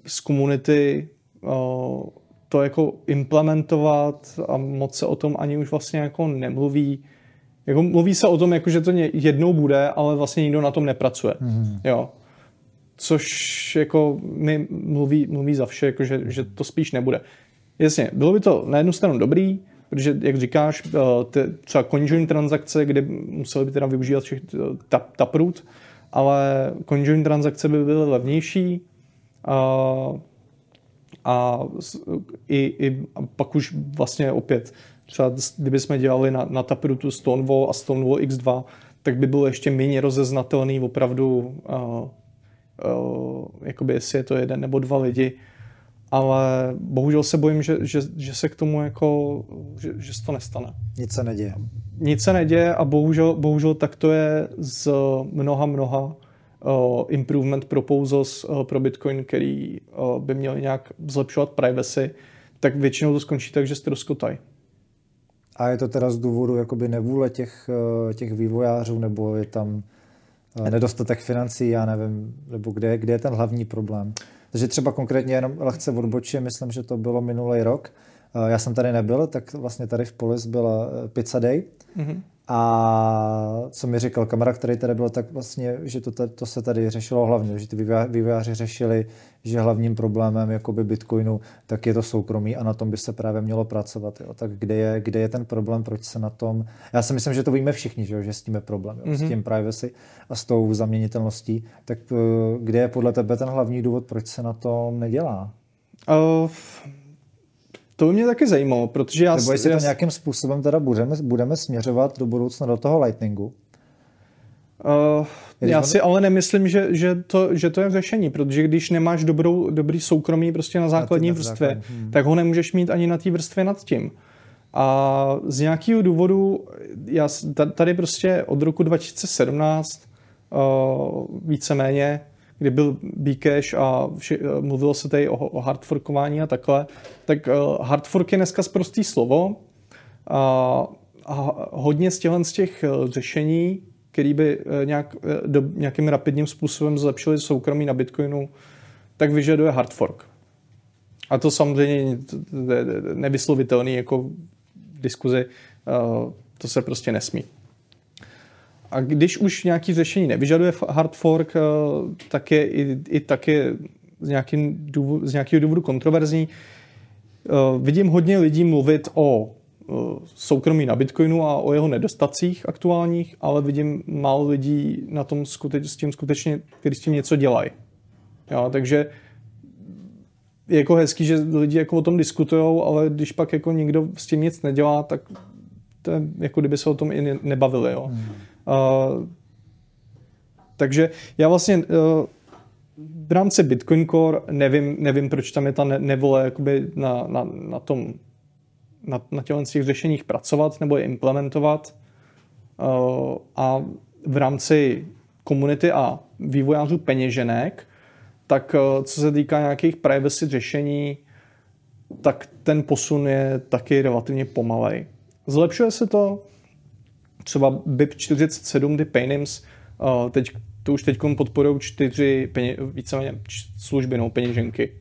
z komunity uh, to jako implementovat a moc se o tom ani už vlastně jako nemluví. Jako mluví se o tom, jako, že to jednou bude, ale vlastně nikdo na tom nepracuje. Mm. Jo. Což jako mi mluví, mluví za vše, jako, že, že to spíš nebude. Jasně, bylo by to na jednu stranu dobrý, protože, jak říkáš, eh, ty, třeba conjoint transakce, kde museli by teda využívat všech eh, tap, taproot, ale conjoint transakce by byly levnější a, a, i, i, a pak už vlastně opět třeba kdyby jsme dělali na, na taprootu Stonewall a Stonewall X2, tak by bylo ještě méně rozeznatelný opravdu, uh, uh, jakoby jestli je to jeden nebo dva lidi, ale bohužel se bojím, že, že, že se k tomu jako, že, že se to nestane. Nic se neděje. Nic se neděje a bohužel, bohužel tak to je z mnoha, mnoha uh, improvement proposals uh, pro Bitcoin, který uh, by měl nějak zlepšovat privacy, tak většinou to skončí tak, že se rozkotají. A je to teda z důvodu jakoby nevůle těch, těch vývojářů, nebo je tam nedostatek financí, já nevím, nebo kde, kde je ten hlavní problém? Takže třeba konkrétně jenom lehce odbočím, myslím, že to bylo minulý rok. Eh, já jsem tady nebyl, tak vlastně tady v Polis byla eh, Pizza Day. Mm-hmm. A co mi říkal kamarád, který tady byl, tak vlastně, že to, to se tady řešilo hlavně, že ty vývojáři řešili, že hlavním problémem jakoby Bitcoinu tak je to soukromí a na tom by se právě mělo pracovat. Jo. Tak kde je, kde je ten problém, proč se na tom... Já si myslím, že to víme všichni, že, jo, že s tím je problém, jo, mm-hmm. s mhm. tím privacy a s tou zaměnitelností. Tak eh, kde je podle tebe ten hlavní důvod, proč se na tom nedělá? Uh, to by mě taky zajímalo, protože já... Nebo jestli já... to nějakým způsobem teda budeme, budeme směřovat do budoucna do toho Lightningu? Uh, já si ale nemyslím, že, že, to, že to je řešení, protože když nemáš dobrou, dobrý soukromí prostě na základní na vrstvě, základ. hmm. tak ho nemůžeš mít ani na té vrstvě nad tím. A z nějakého důvodu, já tady prostě od roku 2017 uh, víceméně kdy byl Bcash a vši, eh, mluvilo se tady o, o hardforkování a takhle, tak uh, hardfork je dneska zprostý slovo a, a hodně z z těch uh, řešení, který by nějak, do, nějakým rapidním způsobem zlepšili soukromí na Bitcoinu, tak vyžaduje hardfork. A to samozřejmě nevyslovitelný jako diskuzi, to se prostě nesmí. A když už nějaký řešení nevyžaduje hard fork, eh, tak je i, i tak je z, nějaký důvod, z nějakého důvodu kontroverzní. Eh, vidím hodně lidí mluvit o eh, soukromí na Bitcoinu a o jeho nedostacích aktuálních, ale vidím málo lidí na tom skuteč, s tím skutečně, kteří s tím něco dělají. Jo, takže je jako hezký, že lidi jako o tom diskutují, ale když pak jako nikdo s tím nic nedělá, tak to je jako kdyby se o tom i nebavili. Jo. Hmm. Takže já vlastně uh, v rámci Bitcoin Core nevím, nevím proč tam je ta nevole jakoby na, na, na tom na, na těch řešeních pracovat nebo je implementovat. Uh, a v rámci komunity a vývojářů peněženek, tak uh, co se týká nějakých privacy řešení, tak ten posun je taky relativně pomalej. Zlepšuje se to, třeba BIP47, ty Paynims, uh, teď, to už teď podporují čtyři peně, víceméně služby, no, peněženky.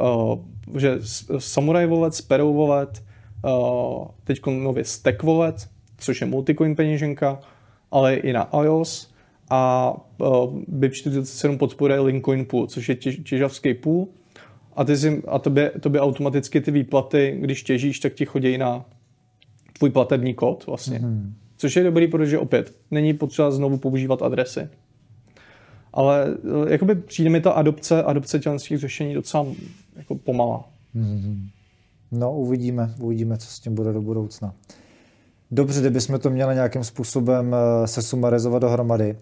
Uh, že Samurai Wallet, Sparrow Wallet, uh, teď nově Stack Wallet, což je multicoin peněženka, ale i na iOS a uh, BIP47 podporuje Linkcoin Pool, což je těž, těžavský pool a, ty si, a tobě, tobě automaticky ty výplaty, když těžíš, tak ti chodí na tvůj platební kód vlastně. Mm-hmm. Což je dobrý, protože opět není potřeba znovu používat adresy. Ale eh, jakoby přijde mi ta adopce, adopce těch řešení docela jako pomalá. Mm-hmm. No, uvidíme, uvidíme, co s tím bude do budoucna. Dobře, kdybychom to měli nějakým způsobem eh, se sumarizovat dohromady.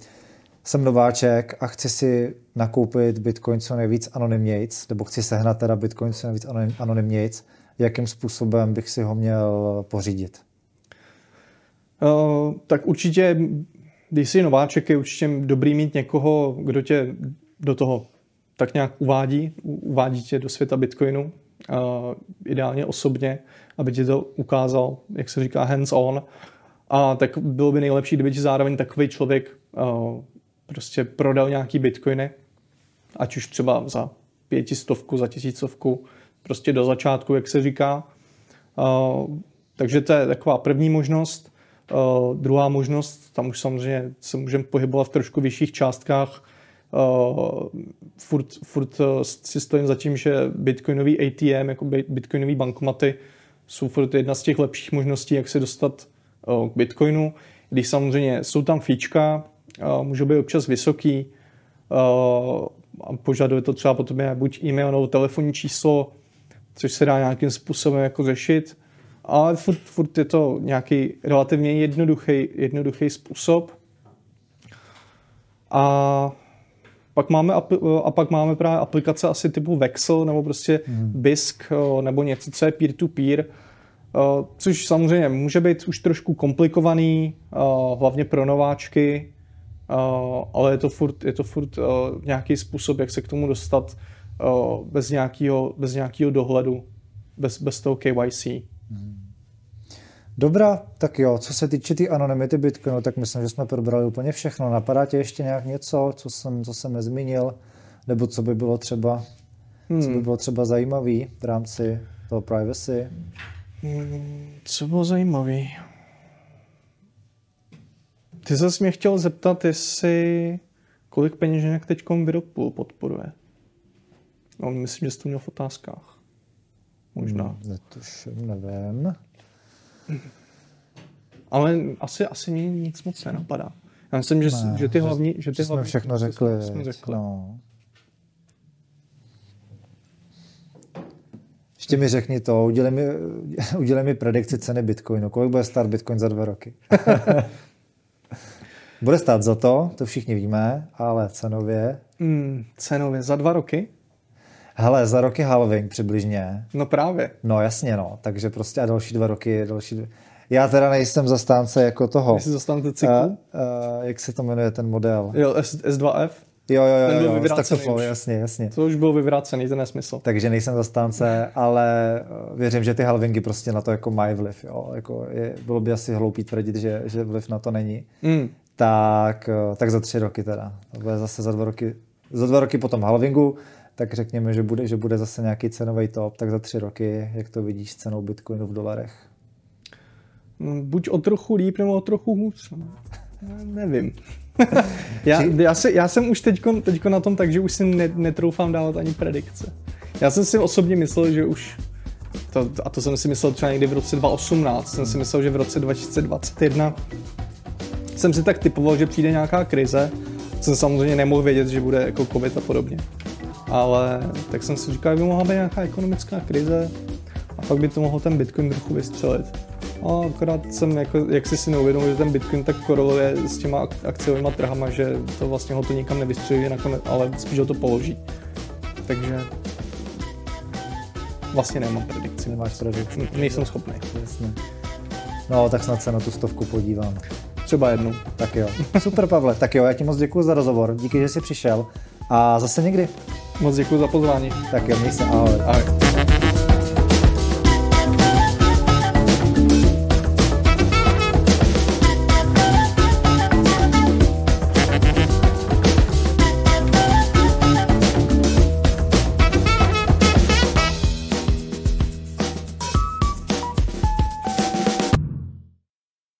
Jsem nováček a chci si nakoupit Bitcoin co nejvíc anonymnějc, nebo chci sehnat teda Bitcoin co nejvíc anonymnějc. Jakým způsobem bych si ho měl pořídit? Uh, tak určitě, když jsi nováček, je určitě dobrý mít někoho, kdo tě do toho tak nějak uvádí, uvádí tě do světa Bitcoinu. ideálně osobně, aby ti to ukázal, jak se říká, hands-on. A tak bylo by nejlepší, kdyby ti zároveň takový člověk prostě prodal nějaký bitcoiny, ať už třeba za pětistovku, za tisícovku, prostě do začátku, jak se říká. Takže to je taková první možnost. Uh, druhá možnost, tam už samozřejmě se můžeme pohybovat v trošku vyšších částkách. Uh, furt, furt si stojím za tím, že bitcoinový ATM, jako bitcoinový bankomaty, jsou furt jedna z těch lepších možností, jak se dostat uh, k bitcoinu. Když samozřejmě jsou tam fíčka, uh, můžou být občas vysoký, uh, a požaduje to třeba potom buď e-mail nebo telefonní číslo, což se dá nějakým způsobem jako řešit ale furt, furt je to nějaký relativně jednoduchý, jednoduchý způsob. A pak máme, a pak máme právě aplikace asi typu Vexel nebo prostě hmm. BISC nebo něco, co je peer-to-peer, což samozřejmě může být už trošku komplikovaný, hlavně pro nováčky, ale je to furt, je to furt nějaký způsob, jak se k tomu dostat bez nějakého, bez nějakého dohledu, bez, bez toho KYC. Dobrá, tak jo, co se týče té tý anonymity Bitcoinu, tak myslím, že jsme probrali úplně všechno. Napadá tě ještě nějak něco, co jsem, co jsem nezmínil, nebo co by bylo třeba, hmm. co by hmm. bylo třeba zajímavý v rámci toho privacy? Hmm, co bylo zajímavý? Ty zase mě chtěl zeptat, jestli kolik peněženek teď Viropul podporuje. No, myslím, že jsi to měl v otázkách. Možná. Hmm, netuším, nevím. Ale asi, asi mě nic moc nenapadá. Já myslím, že, ne, že ty hlavní... Že ty jsme hlavní, všechno řekli. Jsme řekli. No. Ještě mi řekni to, udělej mi, udělej mi predikci ceny Bitcoinu. Kolik bude stát Bitcoin za dva roky? bude stát za to, to všichni víme, ale cenově... Mm, cenově za dva roky? Hele, za roky halving přibližně. No právě. No jasně, no. Takže prostě a další dva roky, další dva... Já teda nejsem zastánce jako toho. Jsi zastánce cyklu? Uh, uh, jak se to jmenuje ten model? Jo, S, S2F? Jo, jo, jo, ten byl jo, vyvrácený už. jasně, jasně. To už byl vyvrácený, ten nesmysl. Takže nejsem zastánce, ale věřím, že ty halvingy prostě na to jako mají vliv. Jo. Jako je, bylo by asi hloupý tvrdit, že, že vliv na to není. Mm. Tak, tak za tři roky teda. To bude zase za dva roky, za dva roky potom halvingu tak řekněme, že bude, že bude zase nějaký cenový top, tak za tři roky, jak to vidíš s cenou Bitcoinu v dolarech? Mm, buď o trochu líp, nebo o trochu hůř. No. Nevím. já, já, se, já jsem už teďko, teďko na tom tak, že už si ne, netroufám dávat ani predikce. Já jsem si osobně myslel, že už to, a to jsem si myslel třeba někdy v roce 2018, jsem si myslel, že v roce 2021 jsem si tak typoval, že přijde nějaká krize, jsem samozřejmě nemohl vědět, že bude jako covid a podobně ale tak jsem si říkal, že by mohla být nějaká ekonomická krize a pak by to mohlo ten Bitcoin trochu vystřelit. A akorát jsem, jako, jak si si neuvědomil, že ten Bitcoin tak koreluje s těma akciovými trhama, že to vlastně ho to nikam nevystřelí, nakonec, ale spíš ho to položí. Takže vlastně nemám predikci. Nemáš predikci. Nejsem schopný. Jasně. No, tak snad se na tu stovku podívám. Třeba jednou. Tak jo. Super, Pavle. Tak jo, já ti moc děkuji za rozhovor. Díky, že jsi přišel. A zase někdy. Moc děkuji za pozvání. Tak jo, měj se, ahoj. ahoj.